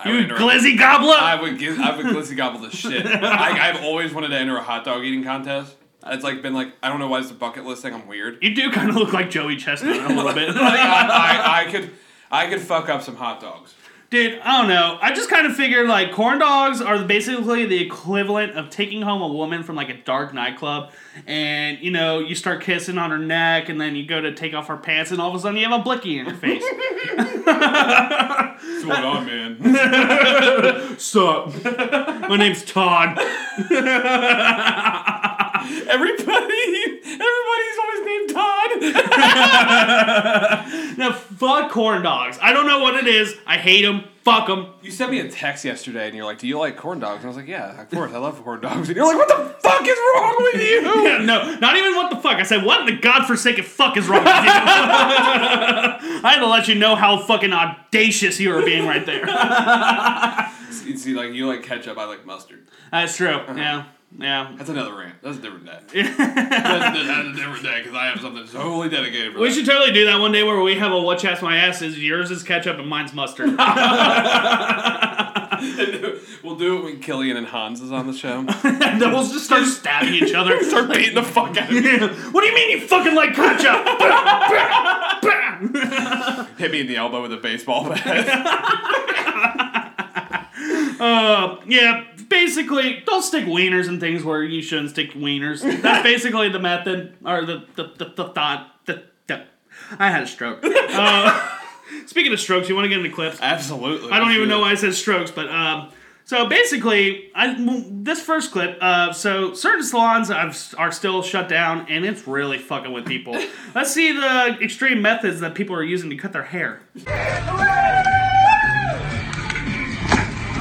I you would enter a- glizzy gobbler. I would give, I would glizzy gobble the shit. I, I've always wanted to enter a hot dog eating contest. It's like been like I don't know why it's a bucket list thing. I'm weird. you do kind of look like Joey Chestnut a little bit. Like, I, I, I could I could fuck up some hot dogs. Dude, I don't know. I just kind of figured like corn dogs are basically the equivalent of taking home a woman from like a dark nightclub, and you know you start kissing on her neck, and then you go to take off her pants, and all of a sudden you have a blicky in your face. What's going on, man? Sup? My name's Todd. Everybody, everybody's always named Todd. Now fuck corn dogs. I don't know what it is. I hate them. Fuck them. You sent me a text yesterday, and you're like, "Do you like corn dogs?" And I was like, "Yeah, of course, I love corn dogs." And you're like, "What the fuck is wrong with you?" no, not even what the fuck. I said, what in the godforsaken fuck is wrong with you? I had to let you know how fucking audacious you were being right there. You see, like you like ketchup, I like mustard. That's true. Uh-huh. Yeah. Yeah. That's another rant. That's a different day. that's, that's a different day because I have something totally dedicated for We that. should totally do that one day where we have a what chaps my ass is yours is ketchup and mine's mustard. we'll do it when Killian and Hans is on the show. and then we'll just start stabbing each other. Start beating the fuck out of me. what do you mean you fucking like ketchup? Hit me in the elbow with a baseball bat. uh, yeah, basically, don't stick wieners in things where you shouldn't stick wieners. That's basically the method, or the, the, the, the thought. The, the, I had a stroke. Uh, speaking of strokes, you want to get into clips? Absolutely. I don't even know why I said strokes, but um, so basically, I this first clip. Uh, so certain salons have, are still shut down, and it's really fucking with people. Let's see the extreme methods that people are using to cut their hair.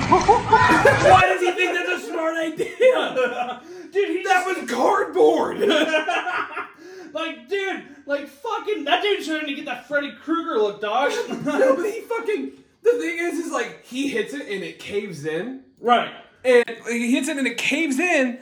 Why does he think that's a smart idea? Dude, he That was cardboard. like, dude, like fucking that dude's trying to get that Freddy Krueger look, dog. no, but he fucking. The thing is, is like he hits it and it caves in, right. and he hits it and it caves in,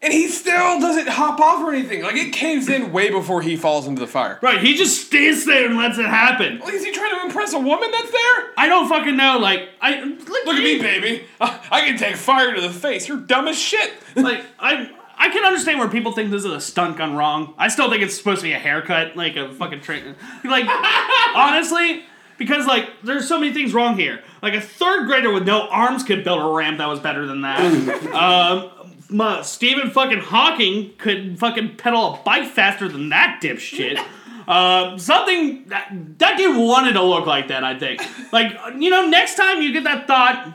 and he still doesn't hop off or anything. Like it caves in way before he falls into the fire. Right, he just stands there and lets it happen. Like, is he trying to impress a woman that's there? I don't fucking know. Like, I look, Look at me, baby. I I can take fire to the face. You're dumb as shit. like I I can understand where people think this is a stunt gone wrong. I still think it's supposed to be a haircut, like a fucking train. Like honestly, because like there's so many things wrong here. Like a third grader with no arms could build a ramp that was better than that. um, my, Stephen fucking Hawking could fucking pedal a bike faster than that dipshit. Um, something that that dude wanted to look like that. I think. Like you know, next time you get that thought,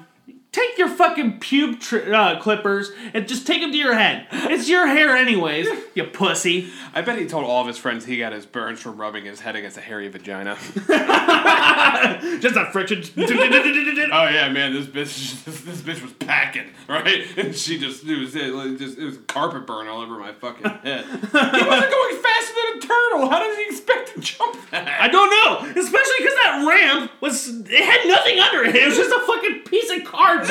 take your fucking pube tri- uh, clippers and just take them to your head. It's your hair anyways, you pussy. I bet he told all of his friends he got his burns from rubbing his head against a hairy vagina. Just a friction. oh yeah, man, this bitch, this, this bitch was packing, right? And she just it was it, like, just it was carpet burn all over my fucking head. he wasn't going faster than a turtle. How does he expect to jump that? I don't know, especially because that ramp was it had nothing under it. It was just a fucking piece of cardboard.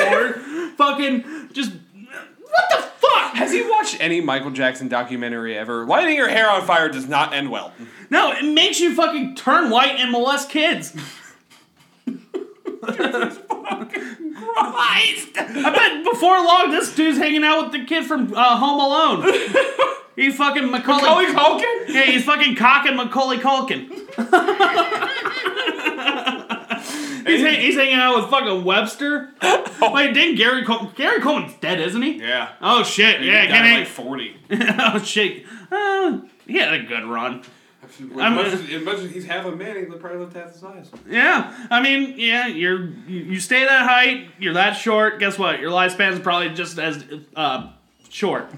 Fucking just what the fuck? Has he watched any Michael Jackson documentary ever? Lighting your hair on fire does not end well. No, it makes you fucking turn white and molest kids. Christ! I bet before long this dude's hanging out with the kid from uh, Home Alone. He fucking Macaulay. Macaulay Culkin? Yeah, he's fucking cocking Macaulay Culkin. he's, ha- he's hanging out with fucking Webster. oh. Wait, didn't Gary Col- Gary Coleman's dead, isn't he? Yeah. Oh shit! He Yeah, died can at hang- like forty. oh shit! Uh, he had a good run. As I'm- much, as, as much as he's half a man, he probably lived half the size. Yeah, I mean, yeah, you're you, you stay that height, you're that short. Guess what? Your lifespan's probably just as uh, short.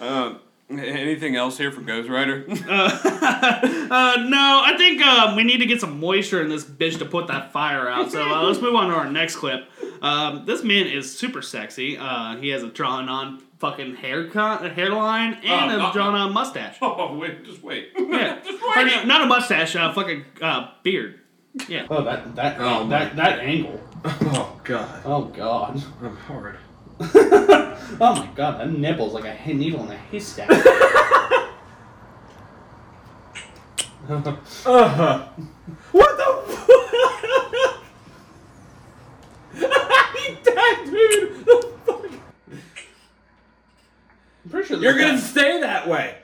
Um, anything else here for Ghost Rider? Uh, no, I think um, we need to get some moisture in this bitch to put that fire out. So uh, let's move on to our next clip. Um, this man is super sexy. Uh, he has a drawn on fucking haircut, a hairline, and Oh, a uh, drawn on mustache. oh wait, just wait. Yeah, just Or, wait. not a mustache, uh, fucking uh, beard. Yeah. Oh, that that Oh, that that angle. Oh god, Oh god. I'm hard. Oh my god, that nipple's like a needle in a haystack. Uh-huh. What the fuck? he died, dude. The fuck? I'm pretty sure You're gonna guy- stay that way.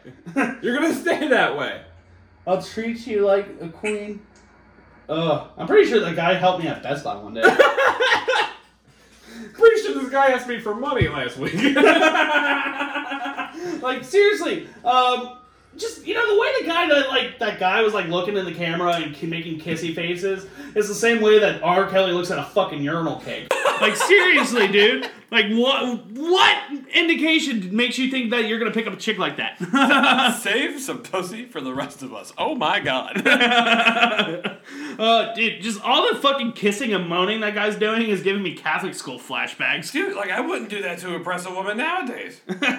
You're gonna stay that way. I'll treat you like a queen. Ugh. I'm pretty sure the guy helped me at Best Buy one day. Pretty sure this guy asked me for money last week. like seriously, um, just you know the way the guy that like that guy was like looking in the camera and ki- making kissy faces is the same way that R. Kelly looks at a fucking urinal cake. like seriously, dude. Like what? What indication makes you think that you're gonna pick up a chick like that? Save some pussy for the rest of us. Oh my god. uh, dude, just all the fucking kissing and moaning that guy's doing is giving me Catholic school flashbacks. Dude, like I wouldn't do that to impress a woman nowadays. Dude, Like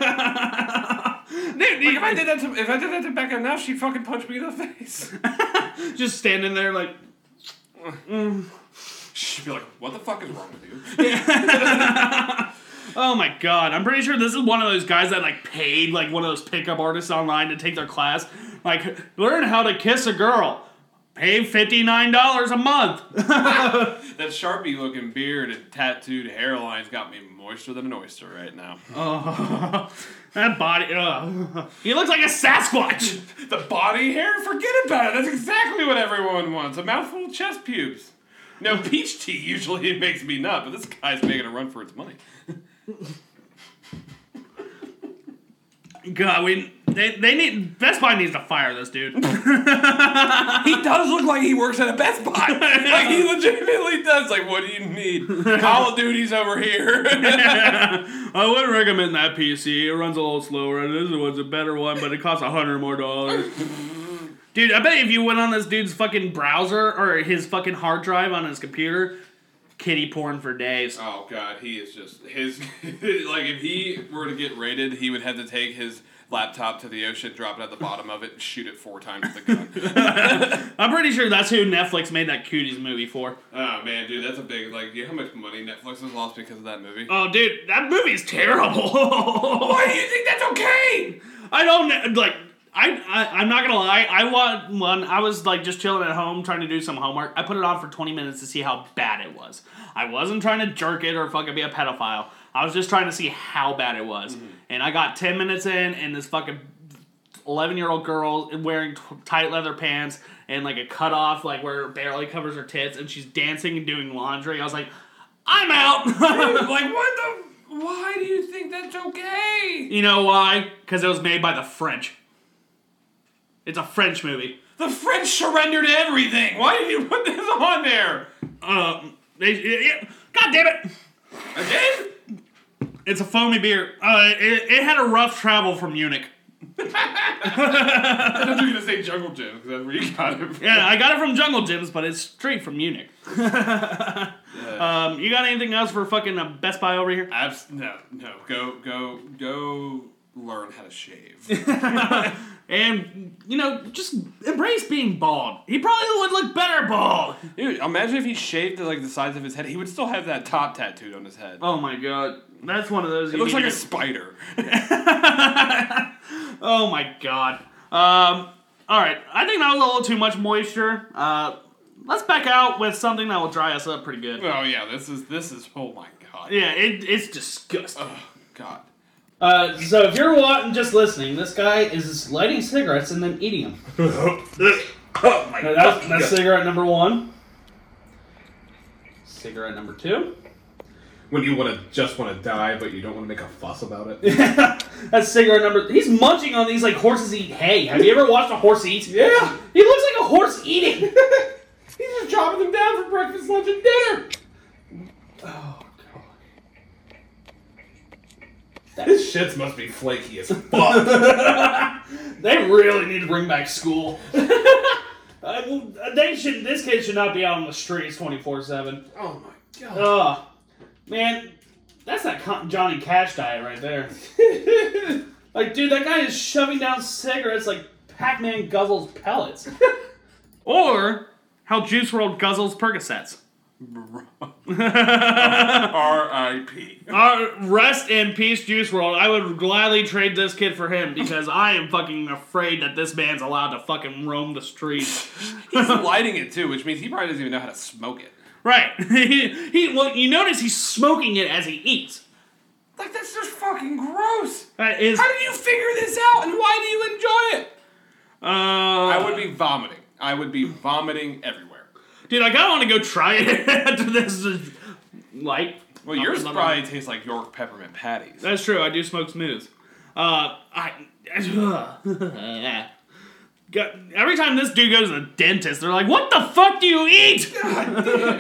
if I did that to if I did that to Becca now, she'd fucking punch me in the face. just standing there like. She'd be like, "What the fuck is wrong with you?" Oh my god, I'm pretty sure this is one of those guys that like paid like one of those pickup artists online to take their class. Like, learn how to kiss a girl. Pay fifty nine dollars a month. That sharpie looking beard and tattooed hairline's got me moister than an oyster right now. Oh, that body. Ugh. He looks like a Sasquatch. The body hair? Forget about it. That's exactly what everyone wants. A mouthful of chest pubes. No, peach tea usually it makes me nut, but this guy's making a run for its money. God, we they, they need Best Buy needs to fire this dude. He does look like he works at a Best Buy. like he legitimately does. Like, what do you need? Call of Duty's over here. I wouldn't recommend that PC. It runs a little slower. And this one's a better one, but it costs a hundred more dollars. Dude, I bet if you went on this dude's fucking browser or his fucking hard drive on his computer, kitty porn for days. oh god, he is just his. like, if he were to get raided, he would have to take his laptop to the ocean, drop it at the bottom of it, and shoot it four times with a gun. I'm pretty sure that's who Netflix made that Cuties movie for. oh man, dude, that's a big like. You know how much money Netflix has lost because of that movie? Oh, dude, that movie's terrible. Why do you think that's okay? I don't like. I, I I'm not gonna lie. I want one. I was like just chilling at home trying to do some homework. I put it on for 20 minutes to see how bad it was. I wasn't trying to jerk it or fucking be a pedophile. I was just trying to see how bad it was. Mm-hmm. And I got 10 minutes in, and this fucking 11 year old girl wearing t- tight leather pants and like a cutoff, like where it barely covers her tits, and she's dancing and doing laundry. I was like, I'm out. like what the? Why do you think that's okay? you know why? Because it was made by the French. It's a French movie. The French surrendered everything. Why did you put this on there? Um, they, it, God damn it! Again? It's a foamy beer. Uh, it, it had a rough travel from Munich. I thought you were gonna say Jungle Jim because that's where you got it. From. Yeah, I got it from Jungle Jim's, but it's straight from Munich. um, you got anything else for fucking uh, Best Buy over here? Abs- no, no. Go, go, go. Learn how to shave. And you know, just embrace being bald. He probably would look better bald. Dude, imagine if he shaved like the size of his head. He would still have that top tattooed on his head. Oh my god, that's one of those. it looks like a spider. oh my god. Um, all right, I think that was a little too much moisture. Uh, let's back out with something that will dry us up pretty good. oh yeah, this is this is. Oh my god. Yeah, it, it's disgusting. Oh god. Uh, so if you're watching, just listening, this guy is lighting cigarettes and then eating them. oh my That's, that's cigarette number one. Cigarette number two. When you want to just want to die, but you don't want to make a fuss about it. That's cigarette number. He's munching on these like horses eat hay. Have you ever watched a horse eat? Yeah. He looks like a horse eating. He's just chopping them down for breakfast, lunch, and dinner. oh god. His shits must be flaky as fuck. They really need to bring back school. Uh, they should. This kid should not be out on the streets twenty four seven. oh my god. Ugh, man, that's that Con- Johnny Cash diet right there. Like, dude, that guy is shoving down cigarettes like Pac-Man guzzles pellets. or how Juice WRLD guzzles Percocets. R.I.P. Uh, rest in peace, Juice WRLD. I would gladly trade this kid for him because I am fucking afraid that this man's allowed to fucking roam the streets. He's lighting it too, which means he probably doesn't even know how to smoke it. Right. he, he well, you notice he's smoking it as he eats. Like that's just fucking gross. That is. How do you figure this out, and why do you enjoy it? Uh, I would be vomiting. I would be vomiting everywhere. Dude, I kind of want to go try it after this. Like, Well, yours probably tastes like York peppermint patties. That's true. I do smoke smooth. Uh, I. Got- Every time this dude goes to the dentist, they're like, "What the fuck do you eat?" he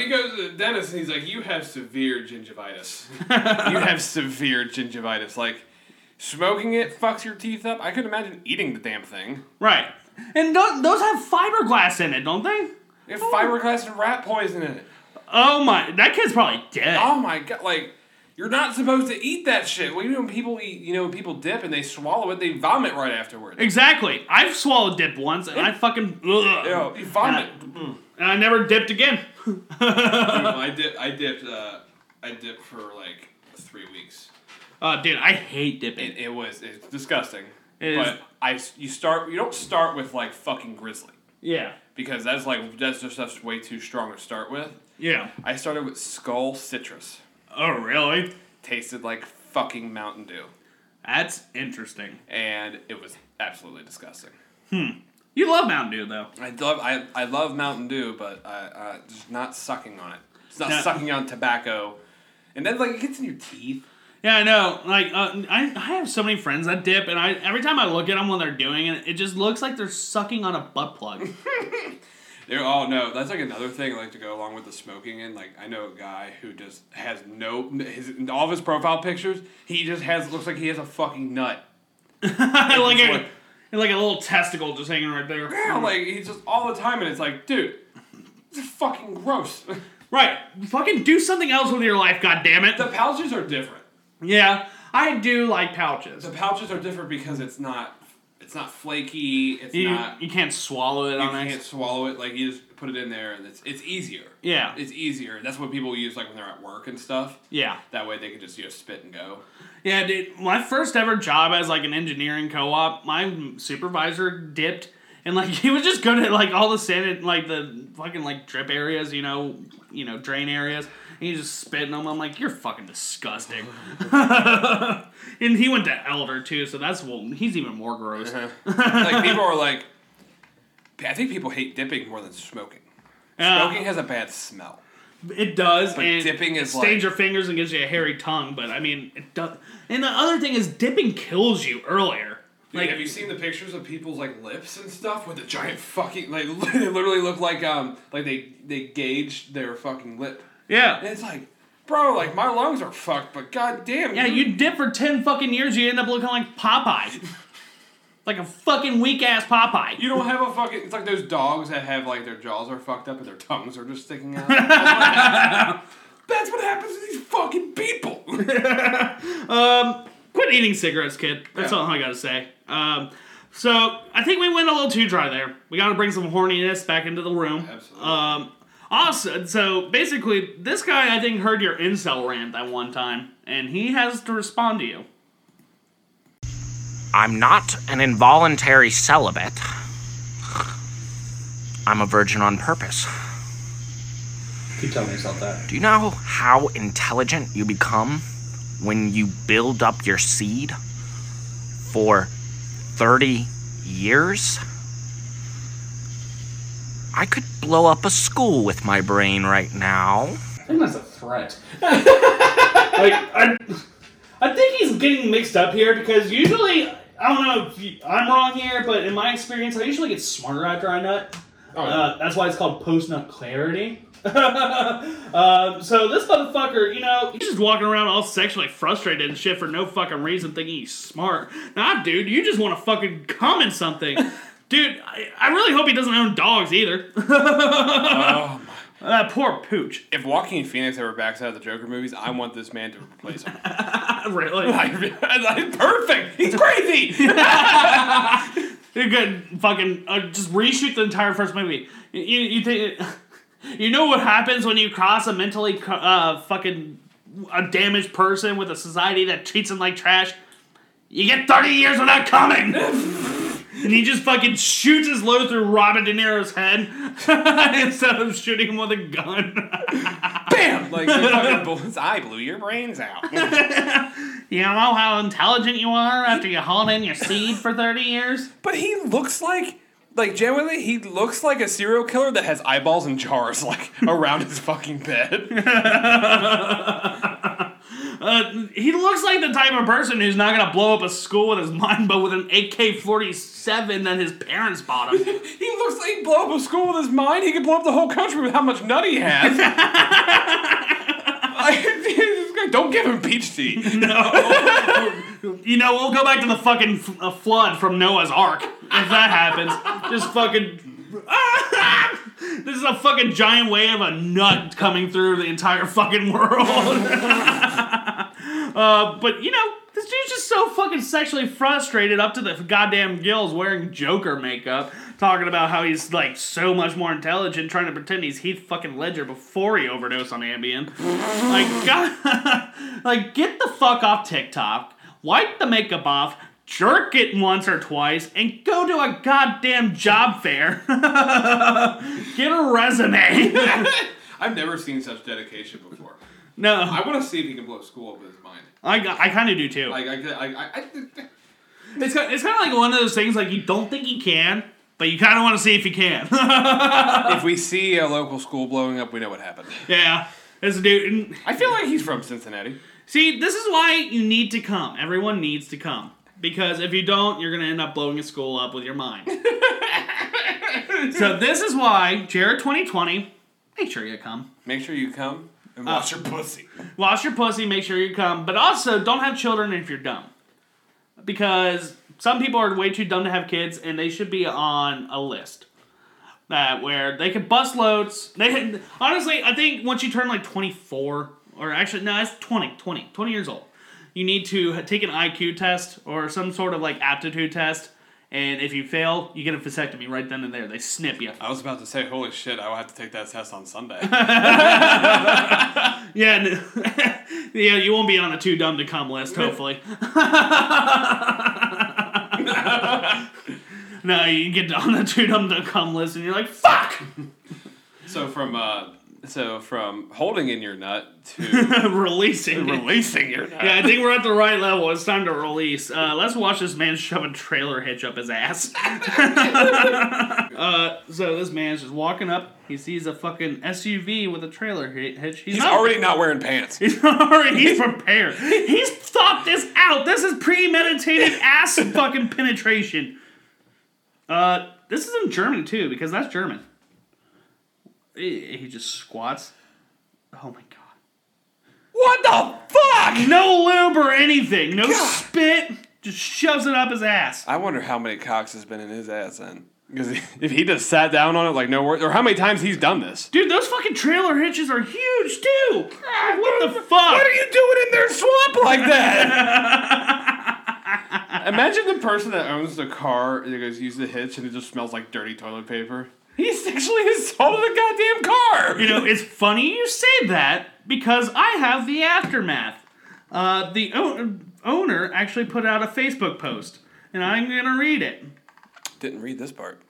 goes to the dentist and he's like, "You have severe gingivitis. you have severe gingivitis. Like smoking it fucks your teeth up. I could imagine eating the damn thing. Right. And tho- those have fiberglass in it, don't they? You have fiberglass and rat poison in it. Oh my, that kid's probably dead. Oh my god! Like you're not supposed to eat that shit. Well, you know when people eat, you know when people dip and they swallow it, they vomit right afterwards. Exactly. I've swallowed dip once, and I fucking. Ugh. Yo, you vomit. And I never dipped again. I dip. I dipped. Uh, I dipped for like three weeks. Uh, dude, I hate dipping. It, it was it's disgusting. It is- but I you start you don't start with like fucking grizzly yeah. Because that's like that's just that's way too strong to start with. Yeah. I started with Skoal Citrus. Oh, really? Tasted like fucking Mountain Dew, That's interesting. and it was absolutely disgusting. You love Mountain Dew, though. I love I, I love Mountain Dew, but I uh, just not sucking on it. It's not No. sucking on tobacco, and then like it gets in your teeth. Yeah, I know. Like, uh, I, I have so many friends that dip, and I every time I look at them when they're doing it, it just looks like they're sucking on a butt plug. They're, all no, that's like another thing I like to go along with the smoking. And like I know a guy who just has no his all of his profile pictures. He just has looks like he has a fucking nut. like It's a, like- like a little testicle just hanging right there. Yeah, like he's just all the time, and it's like, dude, it's fucking gross. Right. Fucking do something else with your life, God damn it. the pouches are different. Yeah, I do like pouches. The pouches are different because it's not it's not flaky. It's You, not you can't swallow it you on can't it. swallow it. Like you just put it in there, and it's it's easier. Yeah. It's easier. That's what people use like when they're at work and stuff. Yeah. That way they can just you know spit and go. Yeah, dude. My first ever job as like an engineering co-op, my supervisor dipped, and like he was just good at like all the sanit, like the fucking like drip areas, you know, you know, drain areas. And he's just spitting them. I'm like, you're fucking disgusting. and he went to Elder too, so that's well, he's even more gross. like people are like, I think people hate dipping more than smoking. Uh, Smoking has a bad smell. It does, But and dipping it is stains like- your fingers and gives you a hairy tongue. But I mean, it does. And the other thing is, dipping kills you earlier. Like, have you seen the pictures of people's like lips and stuff with the giant fucking like they literally look like um like they they gauge their fucking lip and Yeah, it's like bro like my lungs are fucked but god damn yeah. You dip for ten fucking years, you end up looking like Popeye, like a fucking weak ass Popeye. you don't have a fucking it's like those dogs that have like their jaws are fucked up and their tongues are just sticking out. That's what happens, That's what happens to these fucking people. um, Quit eating cigarettes, kid. That's Yeah. all I gotta say. Um, so I think we went a little too dry there. We got to bring some horniness back into the room. Absolutely. Um, also, so basically, this guy I think heard your incel rant that one time, and he has to respond to you. I'm not an involuntary celibate. I'm a virgin on purpose. Keep telling yourself that. Do you know how intelligent you become when you build up your seed for 30 years? I could blow up a school with my brain right now. I think that's a threat. like I, I think he's getting mixed up here because usually I don't know if you, I'm wrong here, but in my experience, I usually get smarter after I nut. Oh, Uh, that's why it's called post nut clarity. um, so this motherfucker, you know, he's just walking around all sexually frustrated and shit for no fucking reason, thinking he's smart. Nah, dude, you just want to fucking comment something. Dude, I, I really hope he doesn't own dogs either. oh my. that poor pooch. If Joaquin Phoenix ever backs out of the Joker movies, I want this man to replace him. really? like, like, perfect. He's crazy. You're good. Fucking uh, just reshoot the entire first movie. You, you, think you know what happens when you cross a mentally uh fucking a damaged person with a society that treats them like trash? You get thirty years without coming. And he just fucking shoots his load through Robert De Niro's head instead of shooting him with a gun. Bam! Like the fucking bullets. I blew your brains out. you know how intelligent you are after you hauled in your seed for thirty years? but he looks like. Like genuinely, he looks like a serial killer that has eyeballs in jars, like around his fucking bed. Uh, he looks like the type of person who's not gonna blow up a school with his mind, but with an AK forty seven that his parents bought him. He looks like he blow up a school with his mind. He could blow up the whole country with how much nut he has. Don't give him peach tea. you know, we'll go back to the fucking f- uh, flood from Noah's Ark if that happens. Just fucking. this is a fucking giant wave of a nut coming through the entire fucking world. uh, but you know, This dude's just so fucking sexually frustrated up to the goddamn gills wearing Joker makeup, talking about how he's like so much more intelligent, trying to pretend he's Heath fucking Ledger before he overdosed on Ambien. like, God, like, get the fuck off TikTok, wipe the makeup off, jerk it once or twice, and go to a goddamn job fair. get a resume. I've never seen such dedication before. no, I want to see if he can blow school up with his mind. I, I kind of do too. Like I, I, I, I It's kind, it's kind of like one of those things like you don't think he can, but you kind of want to see if he can. if we see a local school blowing up, we know what happened. yeah, this dude. and- I feel like he's from Cincinnati. See, this is why you need to come. Everyone needs to come because if you don't, you're gonna end up blowing a school up with your mind. so this is why Jared 2020. Make sure you come. Make sure you come and uh, wash your pussy. Wash your pussy. Make sure you come. But also, don't have children if you're dumb, because some people are way too dumb to have kids, and they should be on a list. that where they can bust loads. They had, honestly, I think once you turn like 24, or actually no, it's 20, 20, 20 years old, you need to take an IQ test or some sort of like aptitude test. And if you fail, you get a vasectomy right then and there. They snip you. I was about to say, holy shit, I will have to take that test on Sunday. Yeah, n- yeah, you won't be on the too dumb to come list. Hopefully. no, you get on the too dumb to come list, and you're like, "Fuck!" so from uh, so from holding in your nut to Releasing. releasing your nut. Yeah, I think we're at the right level. It's time to release. Uh, let's watch this man shove a trailer hitch up his ass. uh, so this man's just walking up. He sees a fucking SUV with a trailer hitch. He's, He's not- already not wearing pants. He's already he's prepared. He's thought this out. This is premeditated ass fucking penetration. Uh, this is in German too because that's German. He he just squats. Oh my god. What the fuck? No lube or anything. No spit. Just shoves it up his ass. I wonder how many cocks has been in his ass then. Because if he just sat down on it like no word, or how many times he's done this. Dude, those fucking trailer hitches are huge too. Ah, what the fuck? What are you doing in their swamp like that? Imagine the person that owns the car that goes use the hitch and it just smells like dirty toilet paper. He sexually assaulted a goddamn car. You know, it's funny you say that because I have the aftermath. Uh, the o- owner actually put out a Facebook post, and I'm gonna read it. Didn't read this part.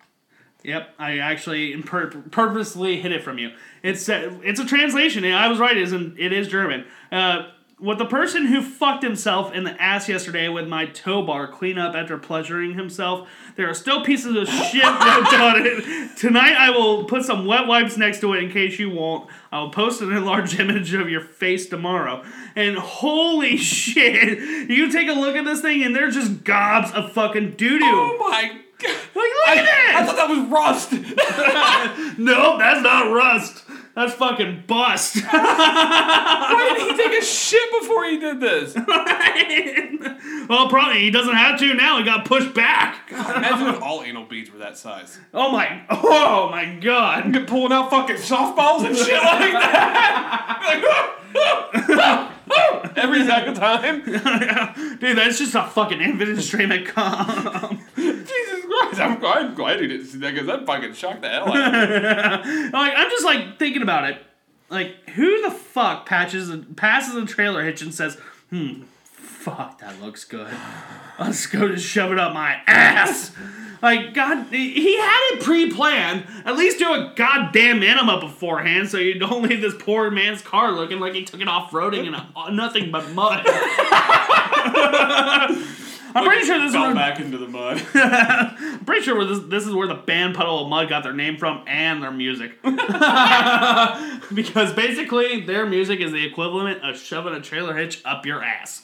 Yep, I actually pur- purposely hid it from you. It's uh, it's a translation. I was right. It is in, it is German. Uh, with the person who fucked himself in the ass yesterday with my tow bar clean up after pleasuring himself, there are still pieces of shit left on it. Tonight I will put some wet wipes next to it in case you won't. I will post an enlarged image of your face tomorrow. And holy shit, you take a look at this thing and there's just gobs of fucking doo doo. Oh my god! Like, look at that! I thought that was rust. Nope, that's not rust. That's fucking bust. Why did he take a shit before he did this? well, probably he doesn't have to now. He got pushed back. Imagine if all anal beads were that size. Oh my! Oh my God! Get pulling out fucking softballs and shit like that. Like, Every second time. Dude, that's just a fucking infinite stream of cum. Jesus Christ! I'm, I'm glad he didn't see that because that fucking shocked the hell out of me. like I'm just like thinking about it. Like who the fuck patches and passes a trailer hitch and says, "Hmm, fuck, that looks good. Let's go just shove it up my ass." Like God, he had it pre-planned. At least do a goddamn enema beforehand, so you don't leave this poor man's car looking like he took it off roading in a, nothing but mud. I'm pretty sure this is Fell where, back into the mud. I'm pretty sure this, this is where the band Puddle of Mudd got their name from and their music. because basically, their music is the equivalent of shoving a trailer hitch up your ass.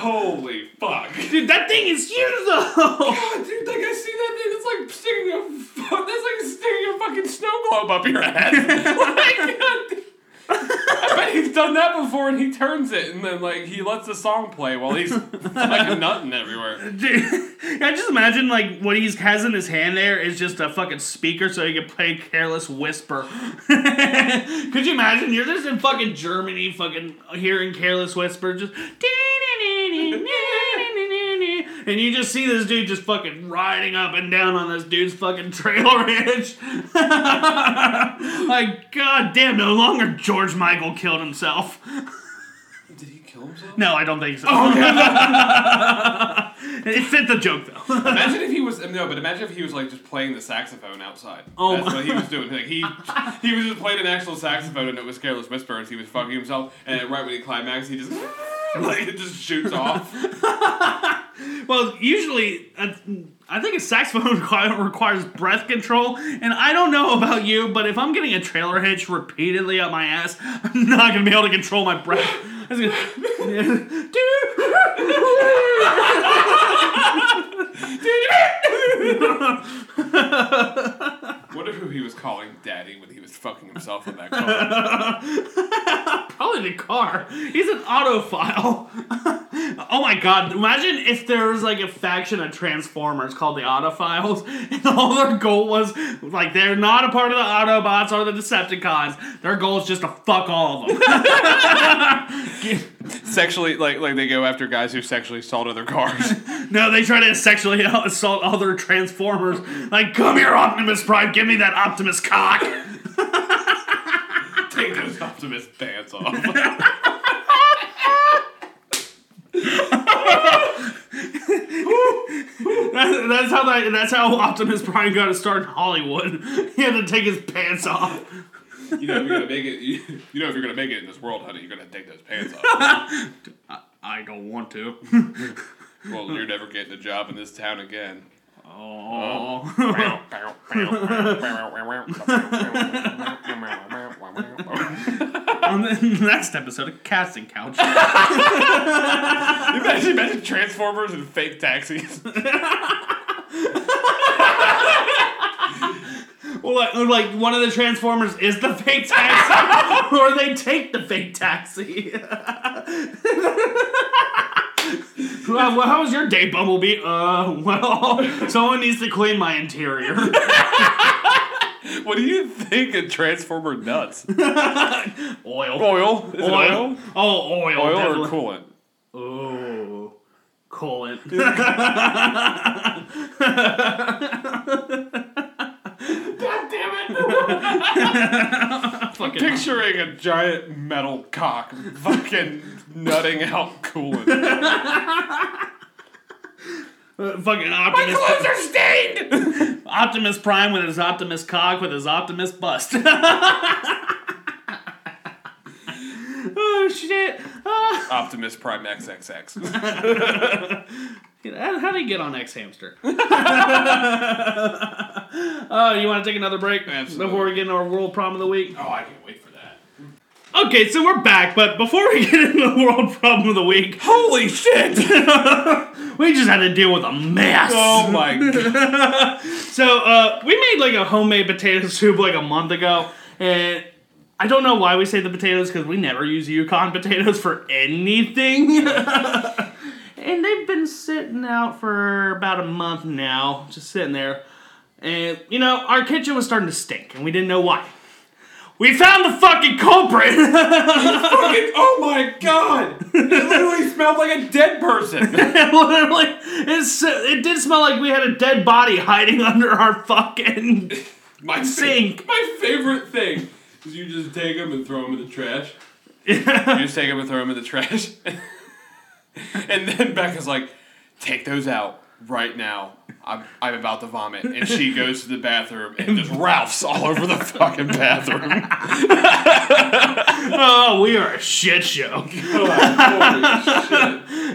Holy fuck! Dude, that thing is huge though! God, dude, like I see that thing. It's like sticking a. That's like sticking a fucking snow globe up your ass. like, God, I bet he's done that before, and he turns it, and then like he lets the song play while he's fucking nutting everywhere. Dude, I just imagine like what he has in his hand there is just a fucking speaker so he can play Careless Whisper. Could you imagine? You're just in fucking Germany, fucking hearing Careless Whisper, just. And you just see this dude just fucking riding up and down on this dude's fucking trailer hitch. like, god damn, no longer George Michael killed himself. Did he kill himself? No, I don't think so. Oh, it fit the joke though. Imagine if he was no, but imagine if he was like just playing the saxophone outside. Oh. that's what he was doing. Like he he was just playing an actual saxophone, and it was Careless Whisper, as he was fucking himself. And right when he climaxed, he just like it just shoots off. Well, usually, uh, I think a saxophone requires breath control, and I don't know about you, but if I'm getting a trailer hitch repeatedly up my ass, I'm not gonna be able to control my breath. I was Wonder who he was calling daddy when he was fucking himself in that car. Probably the car. He's an autophile. oh my god! Imagine if there was like a faction of Transformers called the Autophiles, and all their goal was like they're not a part of the Autobots or the Decepticons. Their goal is just to fuck all of them. sexually, like like they go after guys who sexually assault other cars. no, they try to sexually assault other Transformers. Like, come here, Optimus Prime, give me that Optimus cock. Take those Optimus pants off. That- that's how that, that's how Optimus Prime got to start in Hollywood. He had to take his pants off. You know if you're gonna make it. You, you know if you're gonna make it in this world, honey, you're gonna take those pants off. I don't want to. well, you're never getting a job in this town again. Oh. On the next episode of Casting Couch. imagine, imagine Transformers and fake taxis. Well, like, like one of the Transformers is the fake taxi, or they take the fake taxi. well, how was your day, Bumblebee? Uh, well, someone needs to clean my interior. what do you think of Transformer nuts? Oil. Oil? Is it Oil. Oh, oil. Oil definitely. or coolant? Oh, coolant. God damn it! Fucking Picturing a giant metal cock fucking nutting out coolant. Uh, fucking Optimus. My clothes are stained! Optimus Prime with his Optimus cock with his Optimus bust. oh shit! Ah. Optimus Prime XXX. How, do you get on xHamster? Oh, you want to take another break Absolutely. before we get into our world problem of the week? Oh, I can't wait for that. Okay, so we're back, but before we get into the world problem of the week, Holy shit! we just had to deal with a mess. Oh my god. So uh, we made like a homemade potato soup like a month ago, and I don't know why we say the potatoes because we never use Yukon potatoes for anything. And they've been sitting out for about a month now, just sitting there. And you know, our kitchen was starting to stink, and we didn't know why. We found the fucking culprit. Fucking, oh my god! It literally smelled like a dead person. Literally, it did smell like we had a dead body hiding under our fucking My sink. My favorite thing is you just take them and throw them in the trash. you just take them and throw them in the trash. And then Becca's like, take those out right now. I'm, I'm about to vomit. And she goes to the bathroom and just Ralph's all over the fucking bathroom. Oh, we are a shit show. Holy shit.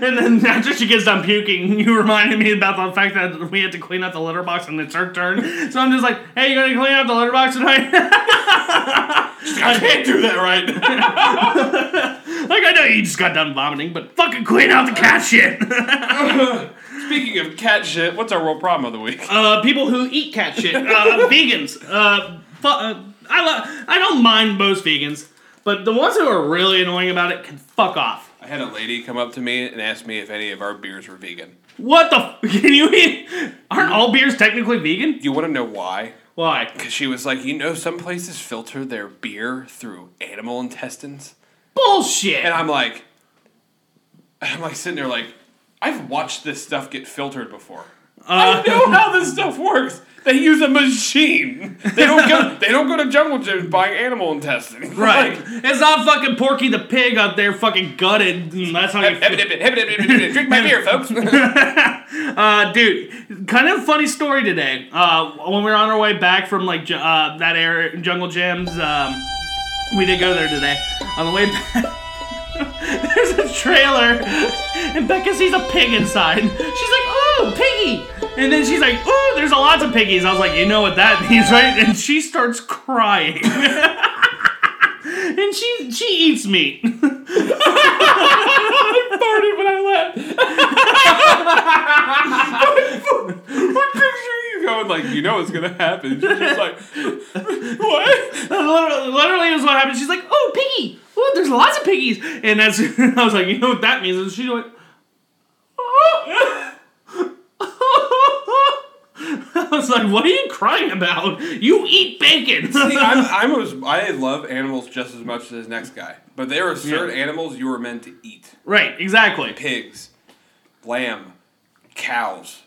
And then after she gets done puking, you reminded me about the fact that we had to clean out the litter box and it's her turn. So I'm just like, hey, you gonna clean out the litter box tonight? I can't do that right like, I know you just got done vomiting, but fucking clean out the cat shit. Speaking of cat shit, what's our world problem of the week? uh, people who eat cat shit. Uh, vegans. Uh, fu- uh, I, lo- I don't mind most vegans. But the ones who are really annoying about it can fuck off. I had a lady come up to me and ask me if any of our beers were vegan. What the? F- can you eat? Aren't all beers technically vegan? You want to know why? Why? Because she was like, you know, some places filter their beer through animal intestines. Bullshit. And I'm like, I'm like sitting there like, I've watched this stuff get filtered before. Uh, I know how this stuff works. They use a machine. They don't go. they don't go to Jungle Jim's buying animal intestines. right. Like, it's not fucking Porky the pig out there fucking gutted. Mm, That's how you. "Heb- heb- heb- heb- heb- heb- heb- Drink my beer, folks. Uh, dude, kind of funny story today. Uh, when we were on our way back from like uh, that area, Jungle Jim's, um, we did go there today. On the way back, there's a trailer, and Becca sees a pig inside. She's like, "Oh, piggy!" And then she's like, "Oh, there's a lots of piggies." I was like, "You know what that means, right?" And she starts crying. And she she eats meat. I farted when I left. I picture you going like, you know what's gonna happen. She's just like, what? literally, literally is what happened. She's like, "Oh, piggy! Oh, there's lots of piggies." And that's I was like, "You know what that means?" And she went. Oh. I was like, "What are you crying about? You eat bacon." See, I'm, I'm I love animals just as much as this next guy, but there are certain Yeah. animals you were meant to eat: right, exactly. pigs, lamb, cows.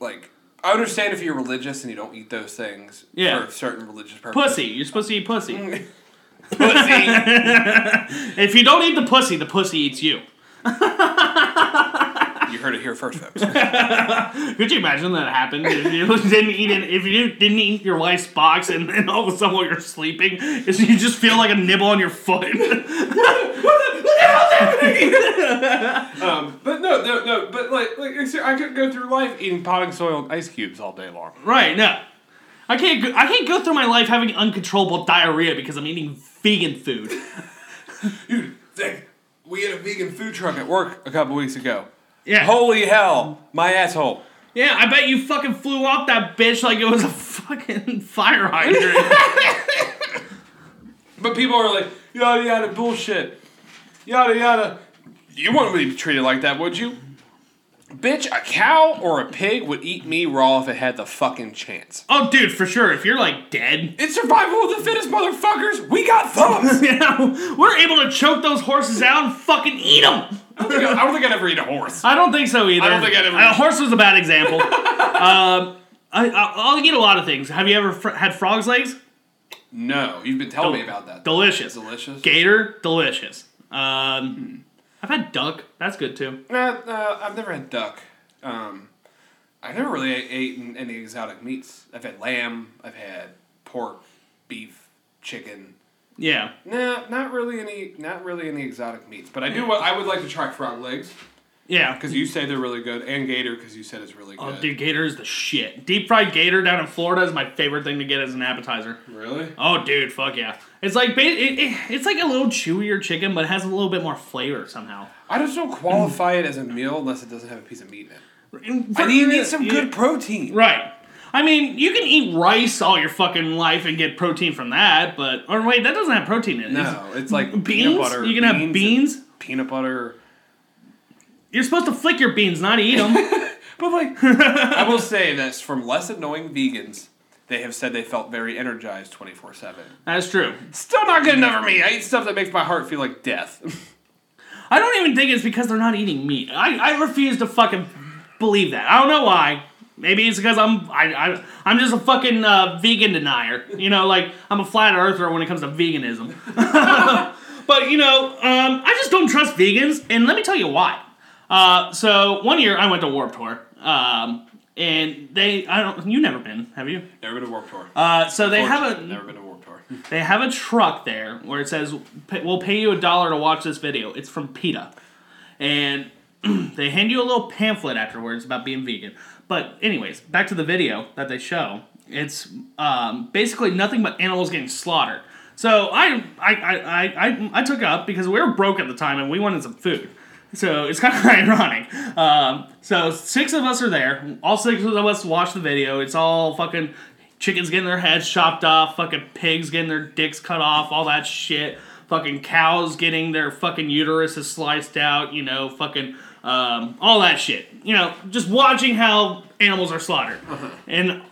Like, I understand if you're religious and you don't eat those things Yeah. for certain religious purposes. Pussy. You're supposed to eat pussy. Pussy. If you don't eat the pussy, the pussy eats you. you heard it here first, folks. Could you imagine that happened? If you didn't eat it, if you didn't eat your wife's box, and then all of a sudden while you're sleeping, is you just feel like a nibble on your foot. um, but no, no, no. But like, like I could go through life eating potting soil and ice cubes all day long. right? No, I can't. Go, I can't go through my life having uncontrollable diarrhea because I'm eating vegan food. Dude, we had a vegan food truck at work a couple weeks ago. Yeah. Holy hell, my asshole. Yeah, I bet you fucking flew off that bitch like it was a fucking fire hydrant. But people are like, yada yada bullshit. Yada yada. You wouldn't be treated like that, would you? Bitch, a cow or a pig would eat me raw if it had the fucking chance. oh, dude, for sure. If you're like dead, It's survival of the fittest, motherfuckers. We got thumbs. you know, we're able to choke those horses out and fucking eat them. I don't think I- I don't think I'd ever eat a horse. I don't think so either. I don't think I'd ever- A horse was a bad example. um, I, I, I'll eat a lot of things. Have you ever fr- had frog's legs? No, you've been telling me about that. Delicious. Delicious. Gator, delicious. Um, I've had duck. That's good too. Uh, uh, I've never had duck. Um, I never really ate any exotic meats. I've had lamb. I've had pork, beef, chicken. Yeah. Nah, not really any. Not really any exotic meats. But I do. I would like to try frog legs Yeah. because you say they're really good, and gator because you said it's really oh, good. Oh, dude, gator is the shit. Deep fried gator down in Florida is my favorite thing to get as an appetizer. Really? Oh, dude, fuck yeah! It's like it, it, it's like a little chewier chicken, but it has a little bit more flavor somehow. I just don't qualify it as a meal unless it doesn't have a piece of meat in it. For- I need, need some yeah. good protein. Right. I mean, you can eat rice all your fucking life and get protein from that, but or wait, that doesn't have protein in it. No, it's like Beans? peanut butter. You can have beans? peanut butter. You're supposed to flick your beans, not eat them. But like, I will say this from less annoying vegans, they have said they felt very energized twenty four seven. That's true. Still not good enough for me. I eat stuff that makes my heart feel like death. I don't even think it's because they're not eating meat. I, I refuse to fucking believe that. I don't know why. Maybe it's because I'm I, I I'm just a fucking uh, vegan denier. You know, like I'm a flat earther when it comes to veganism. but you know, um, I just don't trust vegans, and let me tell you why. Uh, so one year I went to Warped Tour, um, and they I don't you never been have you? Never been to Warped Tour. Uh, so they have a Never been to Warped Tour. they have a truck there where it says we'll pay you a dollar to watch this video. It's from PETA, and they hand you a little pamphlet afterwards about being vegan. But anyways, back to the video that they show. It's um, basically nothing but animals getting slaughtered. So I I, I, I, I I took up because we were broke at the time and we wanted some food. So it's kind of ironic. Um, so six of us are there. All six of us watch the video. It's all fucking chickens getting their heads chopped off, fucking pigs getting their dicks cut off, all that shit. fucking cows getting their fucking uteruses sliced out, you know, fucking um, all that shit. You know, just watching how animals are slaughtered. And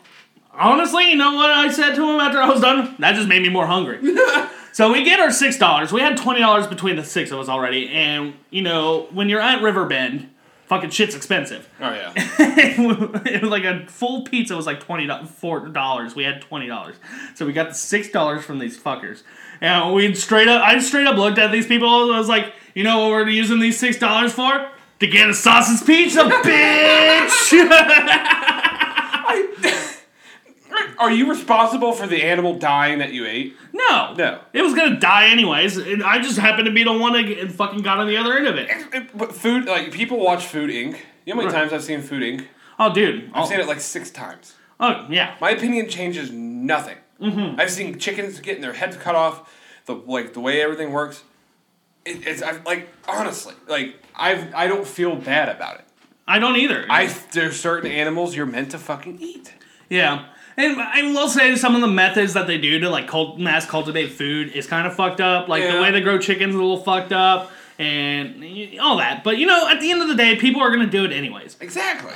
honestly, you know what I said to him after I was done? That just made me more hungry. so we get our six dollars. We had twenty dollars between the six of us already, and you know, when you're at Riverbend, fucking shit's expensive. Oh yeah. it was like a full pizza was like twenty four dollars. We had twenty dollars, so we got the six dollars from these fuckers. And we straight up, I straight up looked at these people. and I was like, you know what we're using these six dollars for? To get a sausage pizza, bitch. Are you responsible for the animal dying that you ate? no, No. it was gonna die anyways. And I just happened to be the one that fucking got on the other end of it. It- but food, like people watch Food Inc. You know how many times I've seen Food Inc. Oh, dude. I've Oh, seen it like six times. oh yeah. My opinion changes nothing. Mm-hmm. I've seen chickens getting their heads cut off. The like the way everything works. It, it's I've, like honestly, like I've I don't feel bad about it. I don't either. I there's certain animals you're meant to fucking eat. Yeah. And I will say some of the methods that they do to like cult- mass cultivate food is kind of fucked up. Like the way they grow chickens is a little fucked up and all that. But you know, at the end of the day, people are going to do it anyways. Exactly.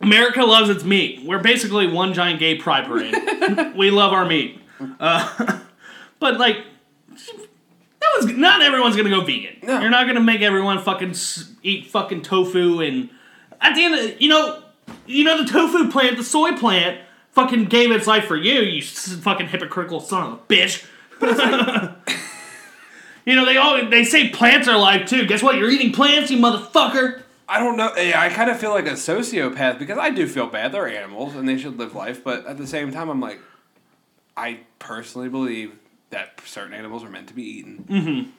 America loves its meat. We're basically one giant gay pride parade. we love our meat. Uh, but like, that was not everyone's gonna go vegan. No. You're not gonna make everyone fucking eat fucking tofu and at the end, of, you know, you know the tofu plant, the soy plant, fucking gave its life for you. You fucking hypocritical son of a bitch. you know they all they say plants are alive too. Guess what? You're eating plants, you motherfucker. I don't know. Yeah, I kind of feel like a sociopath because I do feel bad. They're animals and they should live life, but at the same time, I'm like, I personally believe that certain animals are meant to be eaten,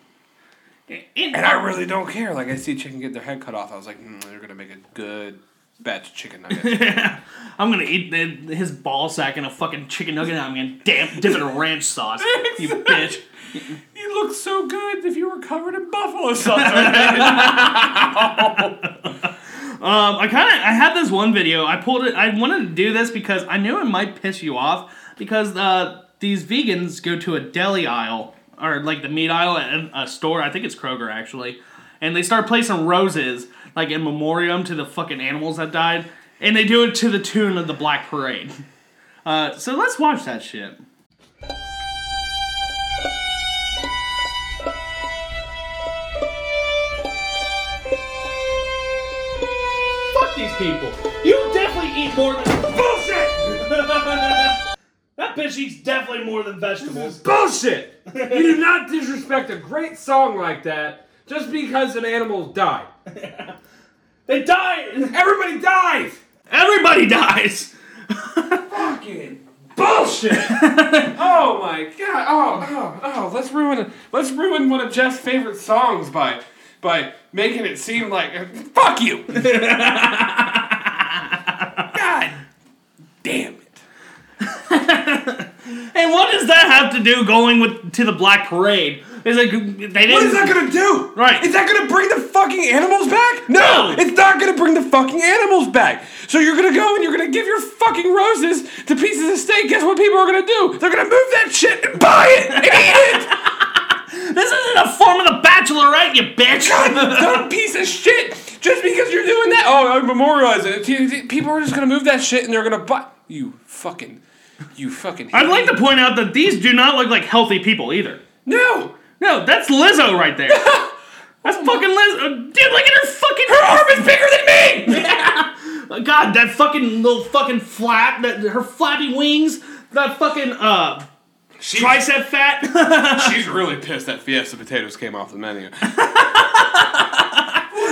And, and I really don't care. Like I see chicken get their head cut off, I was like, mm, they're gonna make a good batch of chicken nuggets. I'm gonna eat the, his ball sack in a fucking chicken nugget and I'm gonna damp, dip it in ranch sauce. You bitch. you look so good if you were covered in buffalo sauce. Um, I kind of I had this one video. I pulled it. I wanted to do this because I knew it might piss you off because uh, these vegans go to a deli aisle or like the meat aisle at a store. I think it's Kroger actually, and they start placing roses like in memoriam to the fucking animals that died, and they do it to the tune of the Black Parade. Uh, so let's watch that shit. Fuck these people. You definitely eat more than bullshit. that bitch eats definitely more than vegetables. Bullshit! you do not disrespect a great song like that just because an animal died. They die. Everybody dies! Everybody dies. Fucking bullshit! oh my god! Oh, oh, oh! Let's ruin let's ruin one of Jeff's favorite songs by by making it seem like fuck you. god damn it! And what does that have to do going with to the Black Parade? Is it they didn't? What is that gonna do? Right. Is that gonna bring the fucking animals back? No, No. it's not gonna bring the fucking animals back. So you're gonna go and you're gonna give your fucking roses to pieces of steak. Guess what people are gonna do? They're gonna move that shit and buy it and eat it. This isn't a form of the Bachelorette, you bitch. You dumb piece of shit. Just because you're doing that, oh, I memorialize it. People are just gonna move that shit and they're gonna buy. You fucking, you fucking. I'd like to point out that these do not look like healthy people either. No. No, that's Lizzo right there. That's fucking Lizzo. Dude, look at her fucking. Her arm is bigger than me. God, that fucking little fucking flap, that her flappy wings, that fucking uh tricep fat. She's really pissed that Fiesta potatoes came off the menu.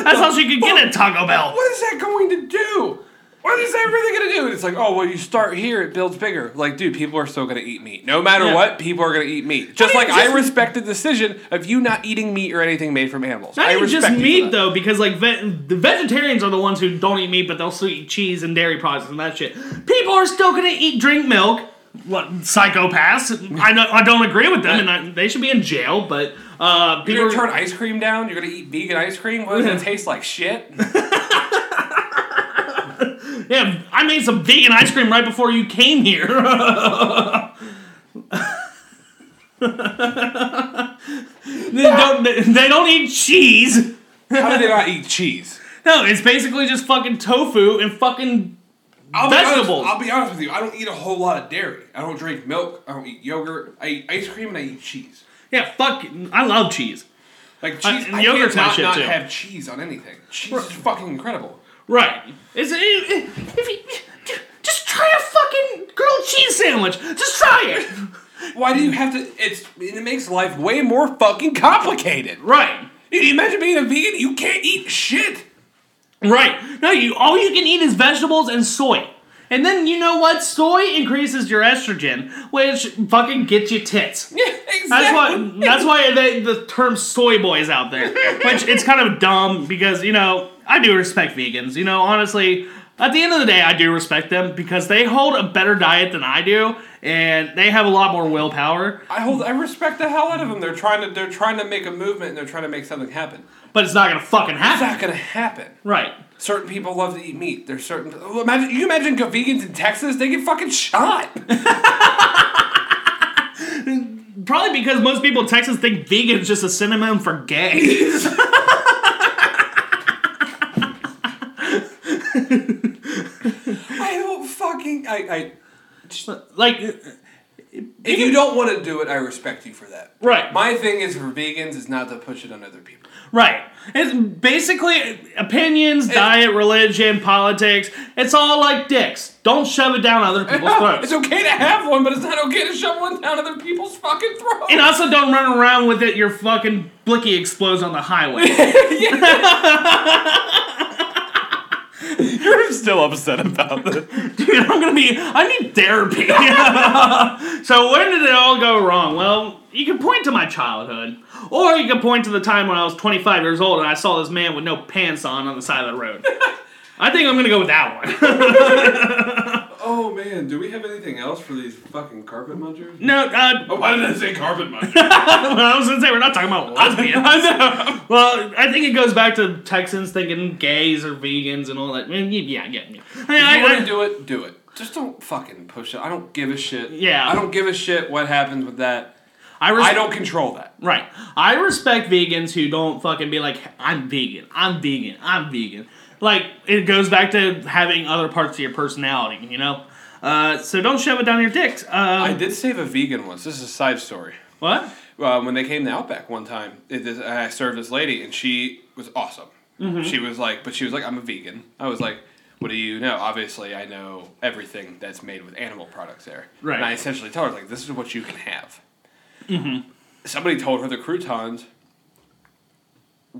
That's how she could get at Taco Bell. What is that going to do? What is that really to do? And it's like, oh, well, you start here, it builds bigger. Like, dude, people are still going to eat meat. No matter Yeah. what, people are going to eat meat. Just like even I respect the decision of you not eating meat or anything made from animals. Not I even just meat though, because like ve- the vegetarians are the ones who don't eat meat, but they'll still eat cheese and dairy products and that shit. People are still gonna eat, drink milk. What psychopaths? I don't, I don't agree with them, and I, they should be in jail. But uh, people You're gonna turn ice cream down. You're gonna eat vegan ice cream. What does it taste like? Shit. Yeah, I made some vegan ice cream right before you came here. they don't. They don't eat cheese. How do they not eat cheese? No, it's basically just fucking tofu and fucking I'll be, Vegetables. honest, I'll be honest with you. I don't eat a whole lot of dairy. I don't drink milk. I don't eat yogurt. I eat ice cream and I eat cheese. yeah. Fuck. I love cheese. Like Uh, cheese, and I yogurt's can't not, shit, not too. have cheese on anything. Cheese is fucking incredible. Right. It's it, it- if you, just try a fucking grilled cheese sandwich. Just try it. Why do you have to? It's it makes life way more fucking complicated. Right. You imagine being a vegan? You can't eat shit. Right. No, you all you can eat is vegetables and soy. And then you know what? Soy increases your estrogen, which fucking gets you tits. Yeah, exactly. That's why. That's why they, the term "soy boy" is out there, which it's kind of dumb because you know I do respect vegans. You know, honestly, at the end of the day, I do respect them because they hold a better diet than I do, and they have a lot more willpower. I hold. I respect the hell out of them. They're trying to. They're trying to make a movement and they're trying to make something happen. But it's not gonna fucking happen. It's not gonna happen. Right. Certain people love to eat meat. There's certain. oh, Imagine you imagine go vegans in Texas. They get fucking shot. Probably because most people in Texas think vegan is just a synonym for gay. I don't fucking. I. I just, like, if you don't want to do it, I respect you for that. right. My thing is for vegans is not to push it on other people. Right. It's basically opinions, diet, religion, politics. It's all like dicks. Don't shove it down other people's throats. It's okay to have one, but it's not okay to shove one down other people's fucking throats. And also don't run around with it, your fucking blicky explodes on the highway. You're still upset about this. Dude, I'm gonna be, I need therapy. so when did it all go wrong? Well, you can point to my childhood. Or you can point to the time when I was 25 years old and I saw this man with no pants on on the side of the road. I think I'm gonna go with that one. Oh man, do we have anything else for these fucking carpet munchers? no, uh, Oh, why did I say carpet munchers? well, I was gonna say we're not talking about lesbians. I know. Well, I think it goes back to Texans thinking gays are vegans and all that. Yeah, yeah, yeah. yeah. I if you I- want I- to do it, do it. Just don't fucking push it. I don't give a shit. Yeah. I don't give a shit what happens with that. I, res- I don't control that. Right. I respect vegans who don't fucking be like, I'm vegan, I'm vegan, I'm vegan. Like, it goes back to having other parts of your personality, you know? Uh, so don't shove it down your dicks. Um, I did save a vegan once. This is a side story. What? Uh, when they came to Outback one time, it, this, I served this lady, and she was awesome. She was like, but she was like, I'm a vegan. I was like, what do you know? Obviously, I know everything that's made with animal products there. Right. And I essentially told her, like, this is what you can have. Mm-hmm. Somebody told her the croutons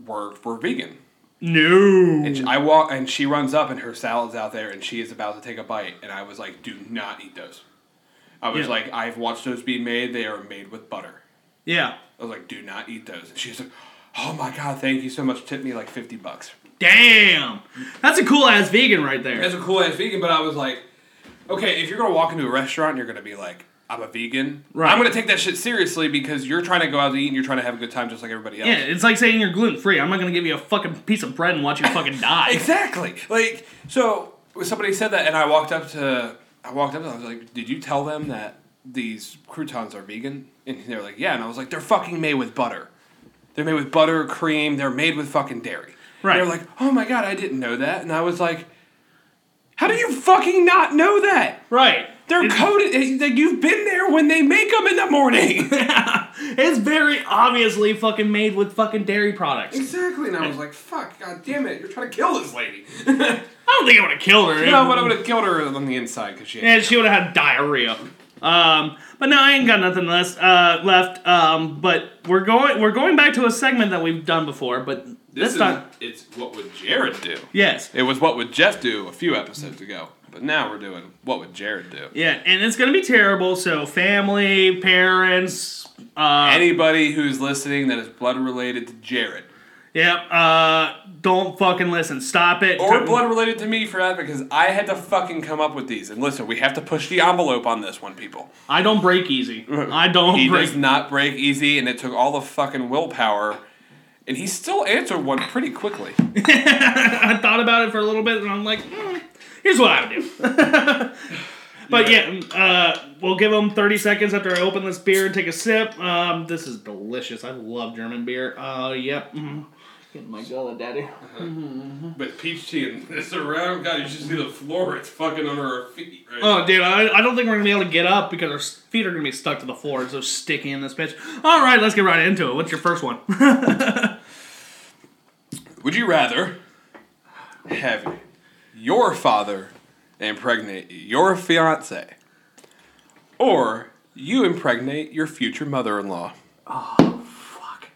were, were vegan. No. And she, I walk, and she runs up, and her salad's out there, and she is about to take a bite, and I was like, "Do not eat those." I was Yeah. like, "I've watched those be made. They are made with butter." Yeah. I was like, "Do not eat those." And she's like, "Oh my god, thank you so much. Tip me like fifty bucks." Damn. That's a cool ass vegan right there. That's a cool ass vegan, but I was like, "Okay, if you're gonna walk into a restaurant, you're gonna be like." I'm a vegan. Right. I'm gonna take that shit seriously because you're trying to go out to eat and you're trying to have a good time just like everybody else. Yeah, it's like saying you're gluten free. I'm not gonna give you a fucking piece of bread and watch you fucking die. Exactly. Like so, somebody said that, and I walked up to, I walked up and I was like, "Did you tell them that these croutons are vegan?" And they were like, "Yeah." And I was like, "They're fucking made with butter. They're made with butter, cream. They're made with fucking dairy." Right. They're like, "Oh my god, I didn't know that." And I was like, "How do you fucking not know that?" Right. They're It's- coated. eh, Like you've been there when they make them in the morning. It's very obviously fucking made with fucking dairy products. exactly. And I was like, "Fuck, god damn it! You're trying to kill this lady." I don't think I would have killed her. no, but I would have killed her on the inside because she. Yeah, she would have had diarrhea. Um, but no, I ain't got nothing less uh, left. Um, but we're going we're going back to a segment that we've done before, but This this is, time, it's what would Jared do? yes, It was what would Jeff do a few episodes ago, but now we're doing what would Jared do? yeah, and it's gonna be terrible. So family, parents, uh, Anybody who's listening that is blood related to Jared, yep, uh, don't fucking listen. Stop it. or blood related to me for that, because I had to fucking come up with these. And listen, we have to push the envelope on this one, people. I don't break easy. I don't He break. does not break easy, and it took all the fucking willpower. And he still answered one pretty quickly. I thought about it for a little bit, and I'm like, hmm, here's what I would do. But yeah, uh, we'll give them 30 seconds after I open this beer and take a sip. Um, this is delicious. I love German beer. Uh, yep. Mm. Get my gullet, daddy. But peach tea and this around, God, you should see the floor. It's fucking under our feet. Right? Oh, dude, I, I don't think we're gonna be able to get up because our feet are gonna be stuck to the floor. It's so sticky in this bitch. All right, let's get right into it. What's your first one? Would you rather have your father impregnate your fiance, or you impregnate your future mother-in-law? Oh, fuck.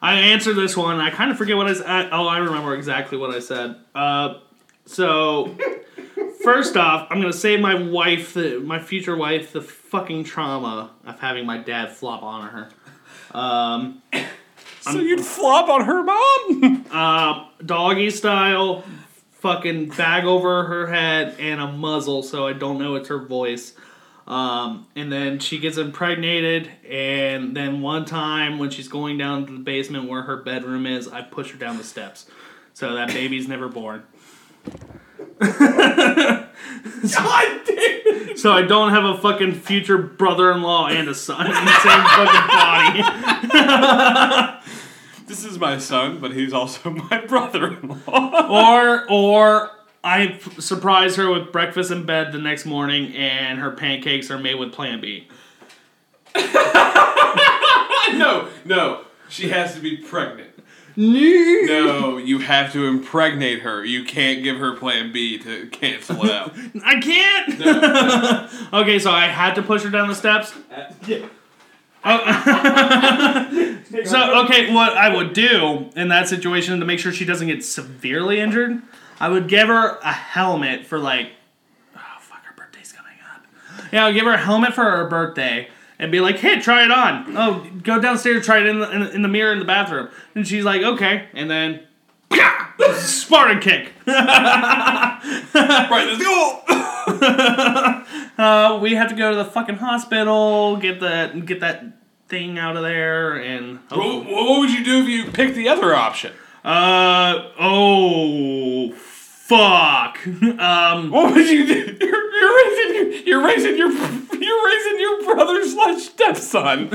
I answered this one. I kind of forget what I said. Oh, I remember exactly what I said. Uh, so, first off, I'm gonna save my wife, the, my future wife, the fucking trauma of having my dad flop on her. Um, So you'd flop on her mom? uh, doggy style, fucking bag over her head and a muzzle, so I don't know it's her voice. Um, and then she gets impregnated, and then one time when she's going down to the basement where her bedroom is, I push her down the steps. So that baby's never born. God damn! So I don't have a fucking future brother-in-law and a son in the same fucking body. This is my son, but he's also my brother-in-law. or or I f- surprise her with breakfast in bed the next morning, and her pancakes are made with Plan B. no, no, she has to be pregnant. No, you have to impregnate her. You can't give her Plan B to cancel it out. I can't. okay, so I had to push her down the steps. Uh, Oh. so okay, what I would do in that situation to make sure she doesn't get severely injured, I would give her a helmet for like, oh fuck, her birthday's coming up. Yeah, I'll give her a helmet for her birthday and be like, hey, try it on. Oh, go downstairs, try it in the, in, in the mirror in the bathroom. And she's like, okay, and then. Spartan kick. right, let's go. Uh, we have to go to the fucking hospital, get that get that thing out of there, and What, what would you do if you picked the other option? uh oh fuck um What would you do? You're, you're raising your you're raising your you're raising your brother slash stepson.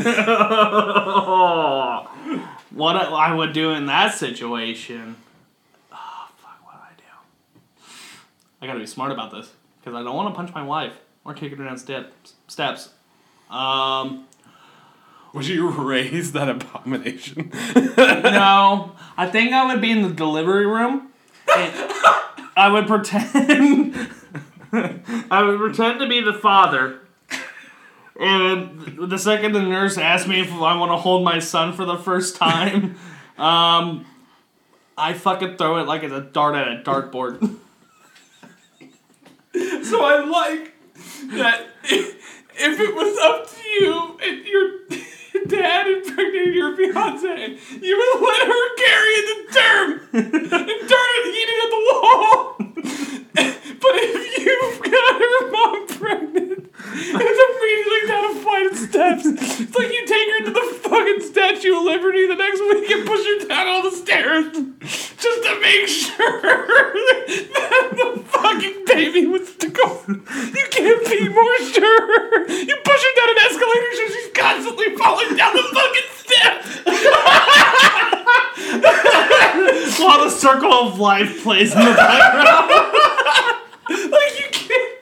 what I, I would do in that situation. Oh fuck, what would I do? I gotta be smart about this because I don't want to punch my wife or kick her down steps. Steps. Um. Would you raise that abomination? No, I think I would be in the delivery room. And I would pretend. I would pretend to be the father. And the second the nurse asked me if I want to hold my son for the first time, um, I fucking throw it like it's a dart at a dartboard. So I like that if it was up to you and your dad impregnated your fiance, you would let her carry the term and turn it eat it at the wall. But if you've got her mom pregnant, it's immediately down a flight of steps. It's like you take her to the fucking Statue of Liberty the next week and push her down all the stairs just to make sure that the fucking baby was to go. You can't be more sure. You push her down an escalator so she's constantly falling down the fucking steps. While the circle of life plays in the background. Like you can't.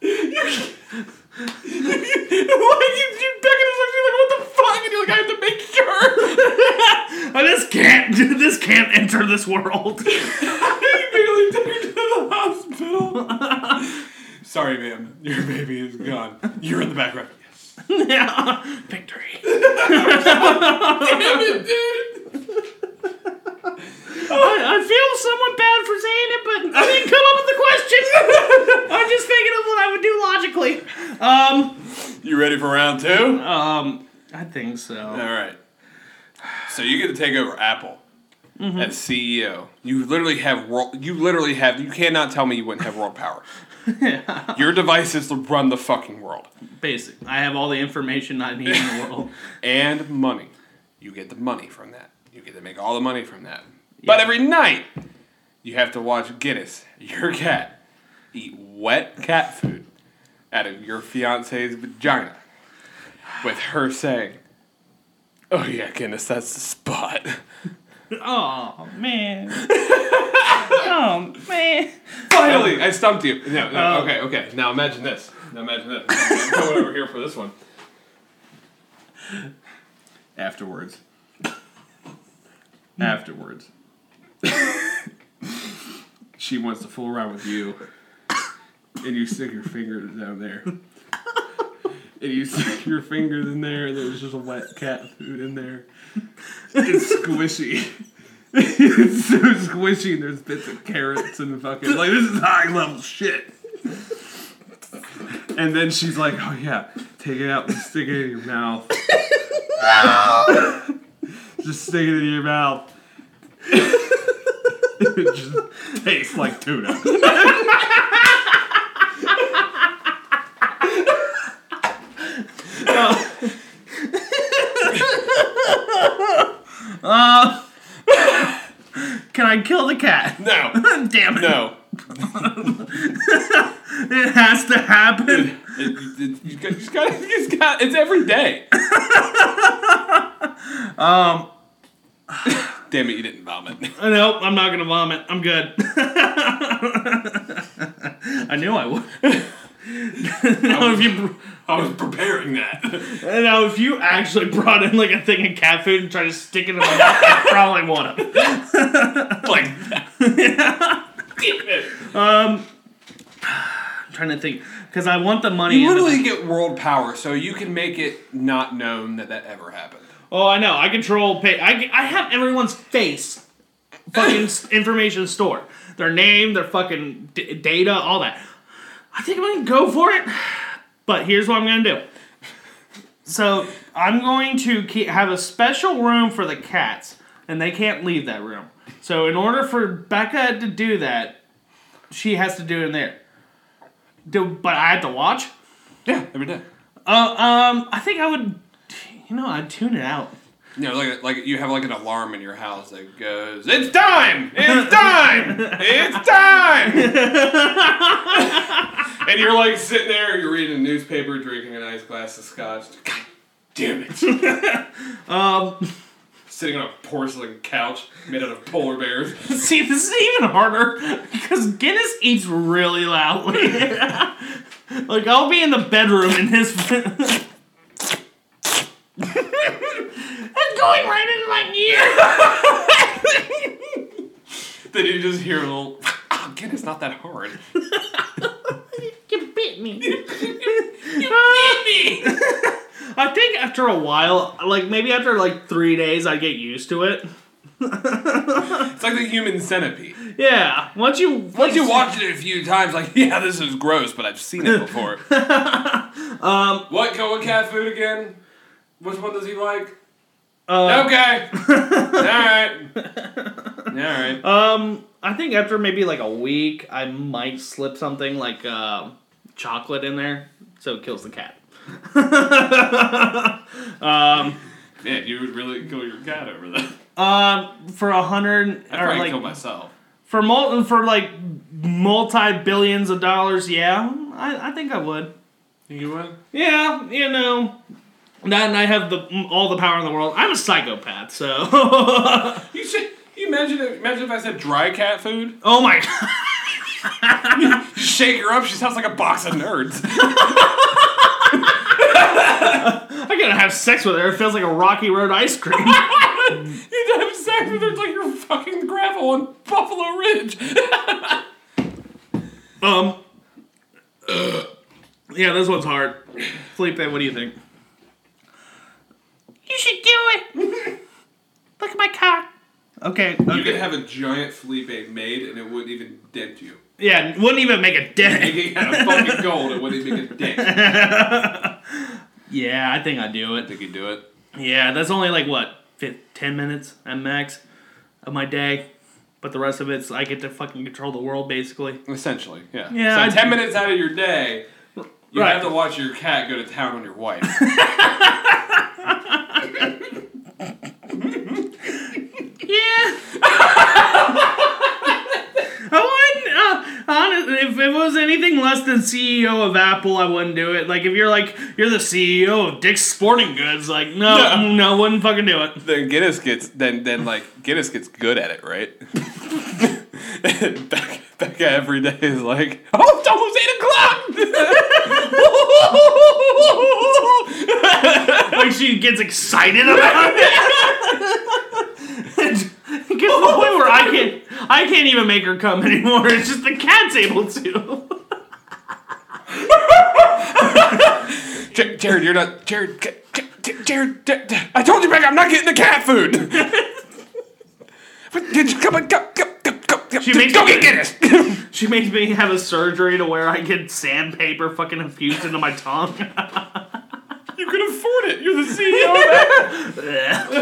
You can't. Like you, you begging us, you're like, what the fuck? And you're like, I have to make sure. Oh, this can't. Dude. This can't enter this world. you barely took her to the hospital. Sorry, ma'am. Your baby is gone. You're in the background. Yes. yeah. Victory. Damn it, dude. I, I feel somewhat bad for saying it, but I didn't come up with the question. I'm just thinking of what I would do logically. Um, You ready for round two? um, I think so. All right. So you get to take over Apple as CEO. You literally have world. You literally have. You cannot tell me you wouldn't have world power. Your device is to run the fucking world Basic. I have all the information I need in the world. and money. You get the money from that. You get to make all the money from that. But every night, you have to watch Guinness, your cat, eat wet cat food out of your fiance's vagina with her saying, Oh, yeah, Guinness, that's the spot. Oh man. oh man. Finally, I stumped you. No, no, Oh. okay, okay. Now imagine this. Now imagine this. I'm coming over here for this one. Afterwards. Afterwards. she wants to fool around with you. And you stick your fingers down there. And you stick your fingers in there, and there's just a wet cat food in there. It's squishy. it's so squishy, and there's bits of carrots and fucking like this is high level shit. And then she's like, "Oh yeah, take it out and stick it in your mouth. just stick it in your mouth. It just tastes like tuna." Can I kill the cat? No, Damn it. no. It has to happen. It, it, you got, you just got, you just got, it's every day. um. Damn it, you didn't vomit. Nope, I'm not gonna vomit. I'm good. I knew I would. now, if you I was preparing that. now if you actually brought in like a thing of cat food and tried to stick it in my mouth, I probably would have. like that. Damn um, it. I'm trying to think because I want the money. You in the- literally get world power, so you can make it not known that that ever happened. Oh, I know. I control pay. I, I have everyone's face, fucking information store. Their name, their fucking d- data, all that. I think I'm gonna go for it. But here's what I'm gonna do. So I'm going to keep, have a special room for the cats, and they can't leave that room. So in order for Becca to do that, she has to do it in there. Do, but I have to watch. Yeah, every day. Uh, um, I think I would. You know, I'd tune it out. You know, like like you have like an alarm in your house that goes, "It's time! It's time! It's time!" and you're like sitting there, you're reading a newspaper, drinking a nice glass of scotch. God damn it! Um. Sitting on a porcelain couch made out of polar bears. See, this is even harder because Guinness eats really loudly. like I'll be in the bedroom and his. It's going right into my ear. then you just hear a little. Oh, again, it's not that hard. You bit me. you bit me. I think after a while, like maybe after like three days, I get used to it. It's like the human centipede. Yeah, once you Once you watch it a few times, like, yeah, this is gross, but I've seen it before. um, what? Go with cat food again? Which one does he like? Uh, okay. All right. All right. Um, I think after maybe like a week, I might slip something like uh, chocolate in there, so it kills the cat. Man, you would really kill your cat over that. Um, for a hundred I'd probably kill myself. for mul- for like multi billions of dollars, yeah, I, I think I would. You would? Yeah, you know. That and I have the all the power in the world. I'm a psychopath, so. You should. You imagine? If, imagine if I said dry cat food. oh my. You shake her up. She sounds like a box of nerds. I gotta have sex with her. It feels like a Rocky Road ice cream. you have sex with her like you're fucking gravel on Buffalo Ridge. Um. yeah, this one's hard. Felipe, what do you think? You should do it. Look at my cock. Okay. You okay. could have a giant Felipe made, and it wouldn't even dent you. yeah, wouldn't even make a dent. It had a fucking gold, it wouldn't even make a dent. yeah, I think I'd do it. think you'd do it. Yeah, that's only like what, fif- ten minutes at max of my day, but the rest of it's I get to fucking control the world basically. Essentially, yeah. Yeah, So I- ten minutes out of your day, you Right. have to watch your cat go to town on your wife. Yeah. I wouldn't. Honestly, if it was anything less than CEO of Apple, I wouldn't do it. Like if you're like you're the CEO of Dick's Sporting Goods, like no, No. no, wouldn't fucking do it. Then Guinness gets then then like Guinness gets good at it, right? Becca, Becca every day is like, oh, it's almost eight o'clock. Like she gets excited about it. it gets to the point where I can't, I can't even make her come anymore. It's just the cat's able to. J- Jared, you're not Jared. J- J- Jared, I told you, Becca, I'm not getting the cat food. But did you come on, go, go, go, go, She makes go me- get Guinness. She makes me have a surgery to where I get sandpaper fucking infused into my tongue. you can afford it. You're the CEO that.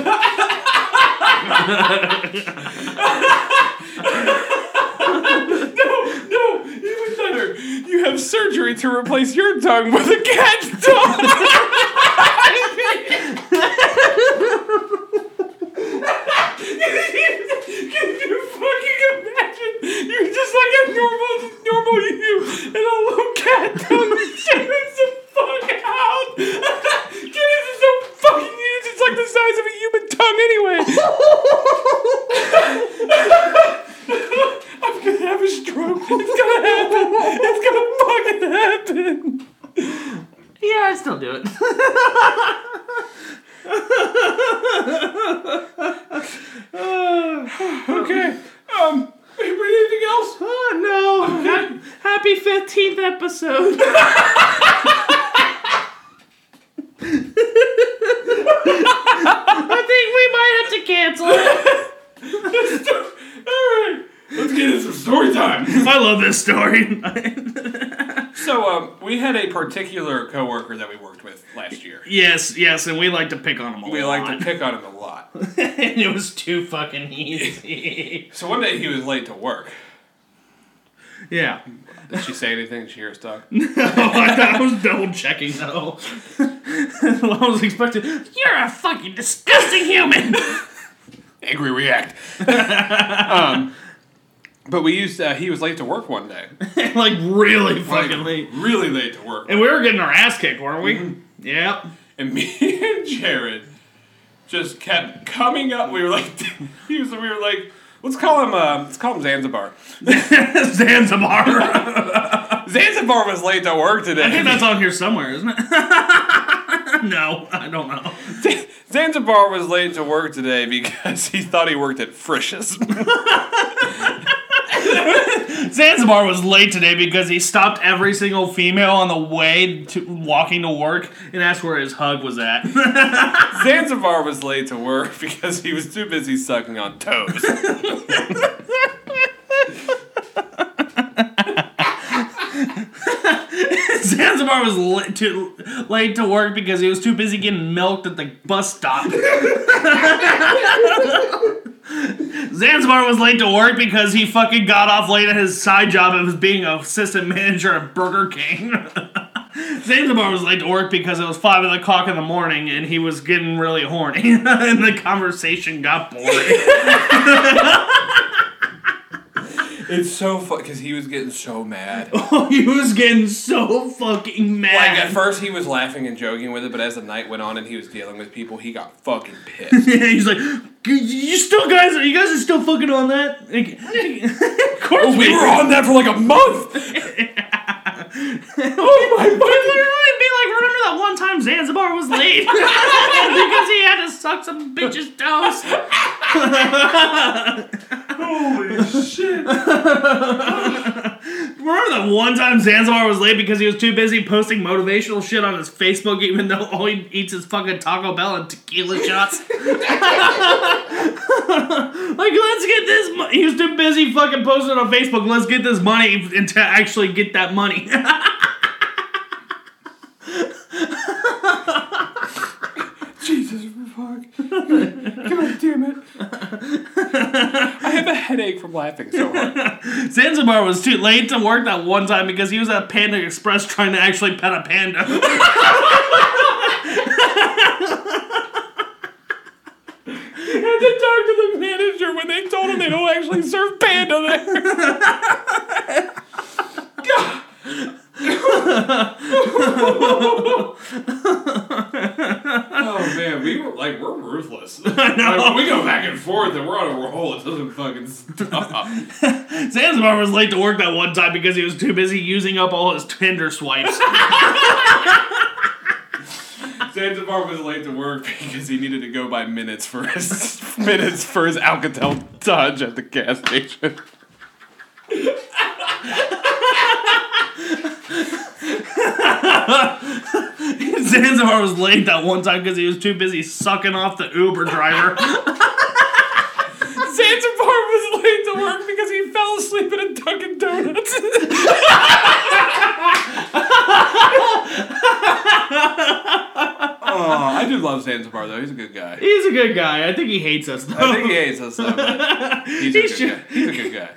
No, even better. You have surgery to replace your tongue with a cat's tongue. Can you fucking imagine? You're just like a normal, normal you, and a little cat tongue fuck out. Guinness is so fucking huge. It's like the size of a human tongue anyway. I'm gonna have a stroke. It's gonna happen. It's gonna fucking happen. yeah, I still do it. Okay. Um. Anything else? Oh no! Ha- Happy fifteenth episode. I think we might have to cancel it. All right. Let's get into some story time. I love this story. So, um, we had a particular coworker that we worked with last year. yes, yes, and we like to pick on him a We lot. like to pick on him a lot. and it was too fucking easy. So one day he was late to work. yeah. Did she say anything? Did she hear us talk? No, I, thought I was double checking though. I was expecting. You're a fucking disgusting human. Angry react. um, but we used. Uh, he was late to work one day. like really Like, fucking late. Really late to work. And we were getting our ass kicked, weren't we? Yep. And me and Jared just kept coming up. We were like, he was. We were like, let's call him. Uh, let's call him Zanzibar. Zanzibar. Zanzibar was late to work today. I think that's on here somewhere, isn't it? no, I don't know. Zanzibar was late to work today because he thought he worked at Frisch's. Zanzibar was late today because he stopped every single female on the way to walking to work and asked where his hug was at. Zanzibar was late to work because he was too busy sucking on toes. Zanzibar was late to, late to work because he was too busy getting milked at the bus stop. Zanzibar was late to work because he fucking got off late at his side job of being an assistant manager at Burger King. Zanzibar was late to work because it was five o'clock in the morning and he was getting really horny and the conversation got boring. it's so fun because he was getting so mad. Oh, he was getting so fucking mad. Like at first he was laughing and joking with it, but as the night went on and he was dealing with people, he got fucking pissed. Yeah, he's like, you still guys, you guys are still fucking on that? Like, of course oh, we were on that for like a month. Oh my! But literally be like, remember that one time Zanzibar was late because he had to suck some bitch's toes. Holy shit! Remember that one time Zanzibar was late because he was too busy posting motivational shit on his Facebook, even though all he eats is fucking Taco Bell and tequila shots. like, let's get this. Mo-. He was too busy fucking posting on Facebook. Let's get this money and to actually get that money. Jesus fuck! headache from laughing so hard. Zanzibar was too late to work that one time because he was at Panda Express trying to actually pet a panda. had to talk to the manager when they told him they don't actually serve panda there. Oh man, we were like we're ruthless. I know. Like, go back and forth and we're on a roll. It doesn't fucking stop. Zanzibar was late to work that one time because he was too busy using up all his Tinder swipes. Zanzibar was late to work because he needed to go by minutes for his minutes for his Alcatel Dodge at the gas station. Zanzibar was late that one time because he was too busy sucking off the Uber driver. Zanzibar was late to work because he fell asleep at a Dunkin' Donuts. oh, I do love Zanzibar though. He's a good guy. He's a good guy. I think he hates us though. I think he hates us though. He's a good guy. He's a good guy.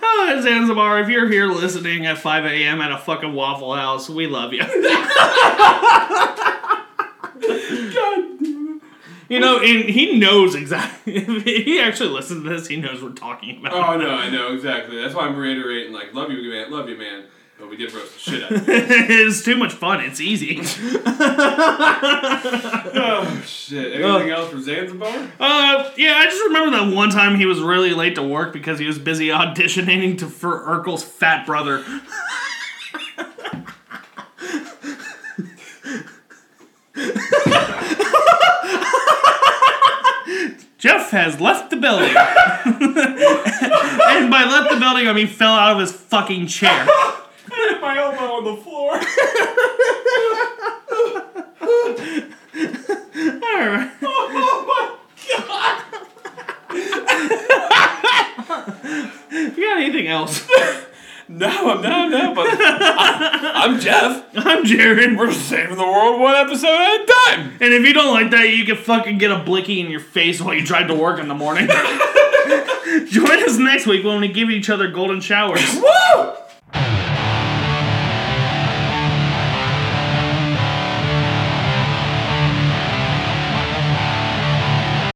Oh, Zanzibar, if you're here listening at 5 a.m. at a fucking Waffle House, we love you. You know, and he knows exactly. He actually listens to this, he knows we're talking about. Oh no, I know exactly. That's why I'm reiterating. Like, love you, man. Love you, man. But we did roast the shit out of him. it's too much fun. It's easy. Oh shit. Anything else for Zanzibar? Uh, yeah, I just remember that one time he was really late to work because he was busy auditioning to for Urkel's fat brother. Jeff has left the building. and by left the building, I mean fell out of his fucking chair. I hit my elbow on the floor. Alright. oh my god. You got anything else? No, no, no. But I, I'm Jeff. I'm Jared. We're saving the world one episode at a time. And if you don't like that, you can fucking get a blicky in your face while you drive to work in the morning. Join us next week when we give each other golden showers. Woo!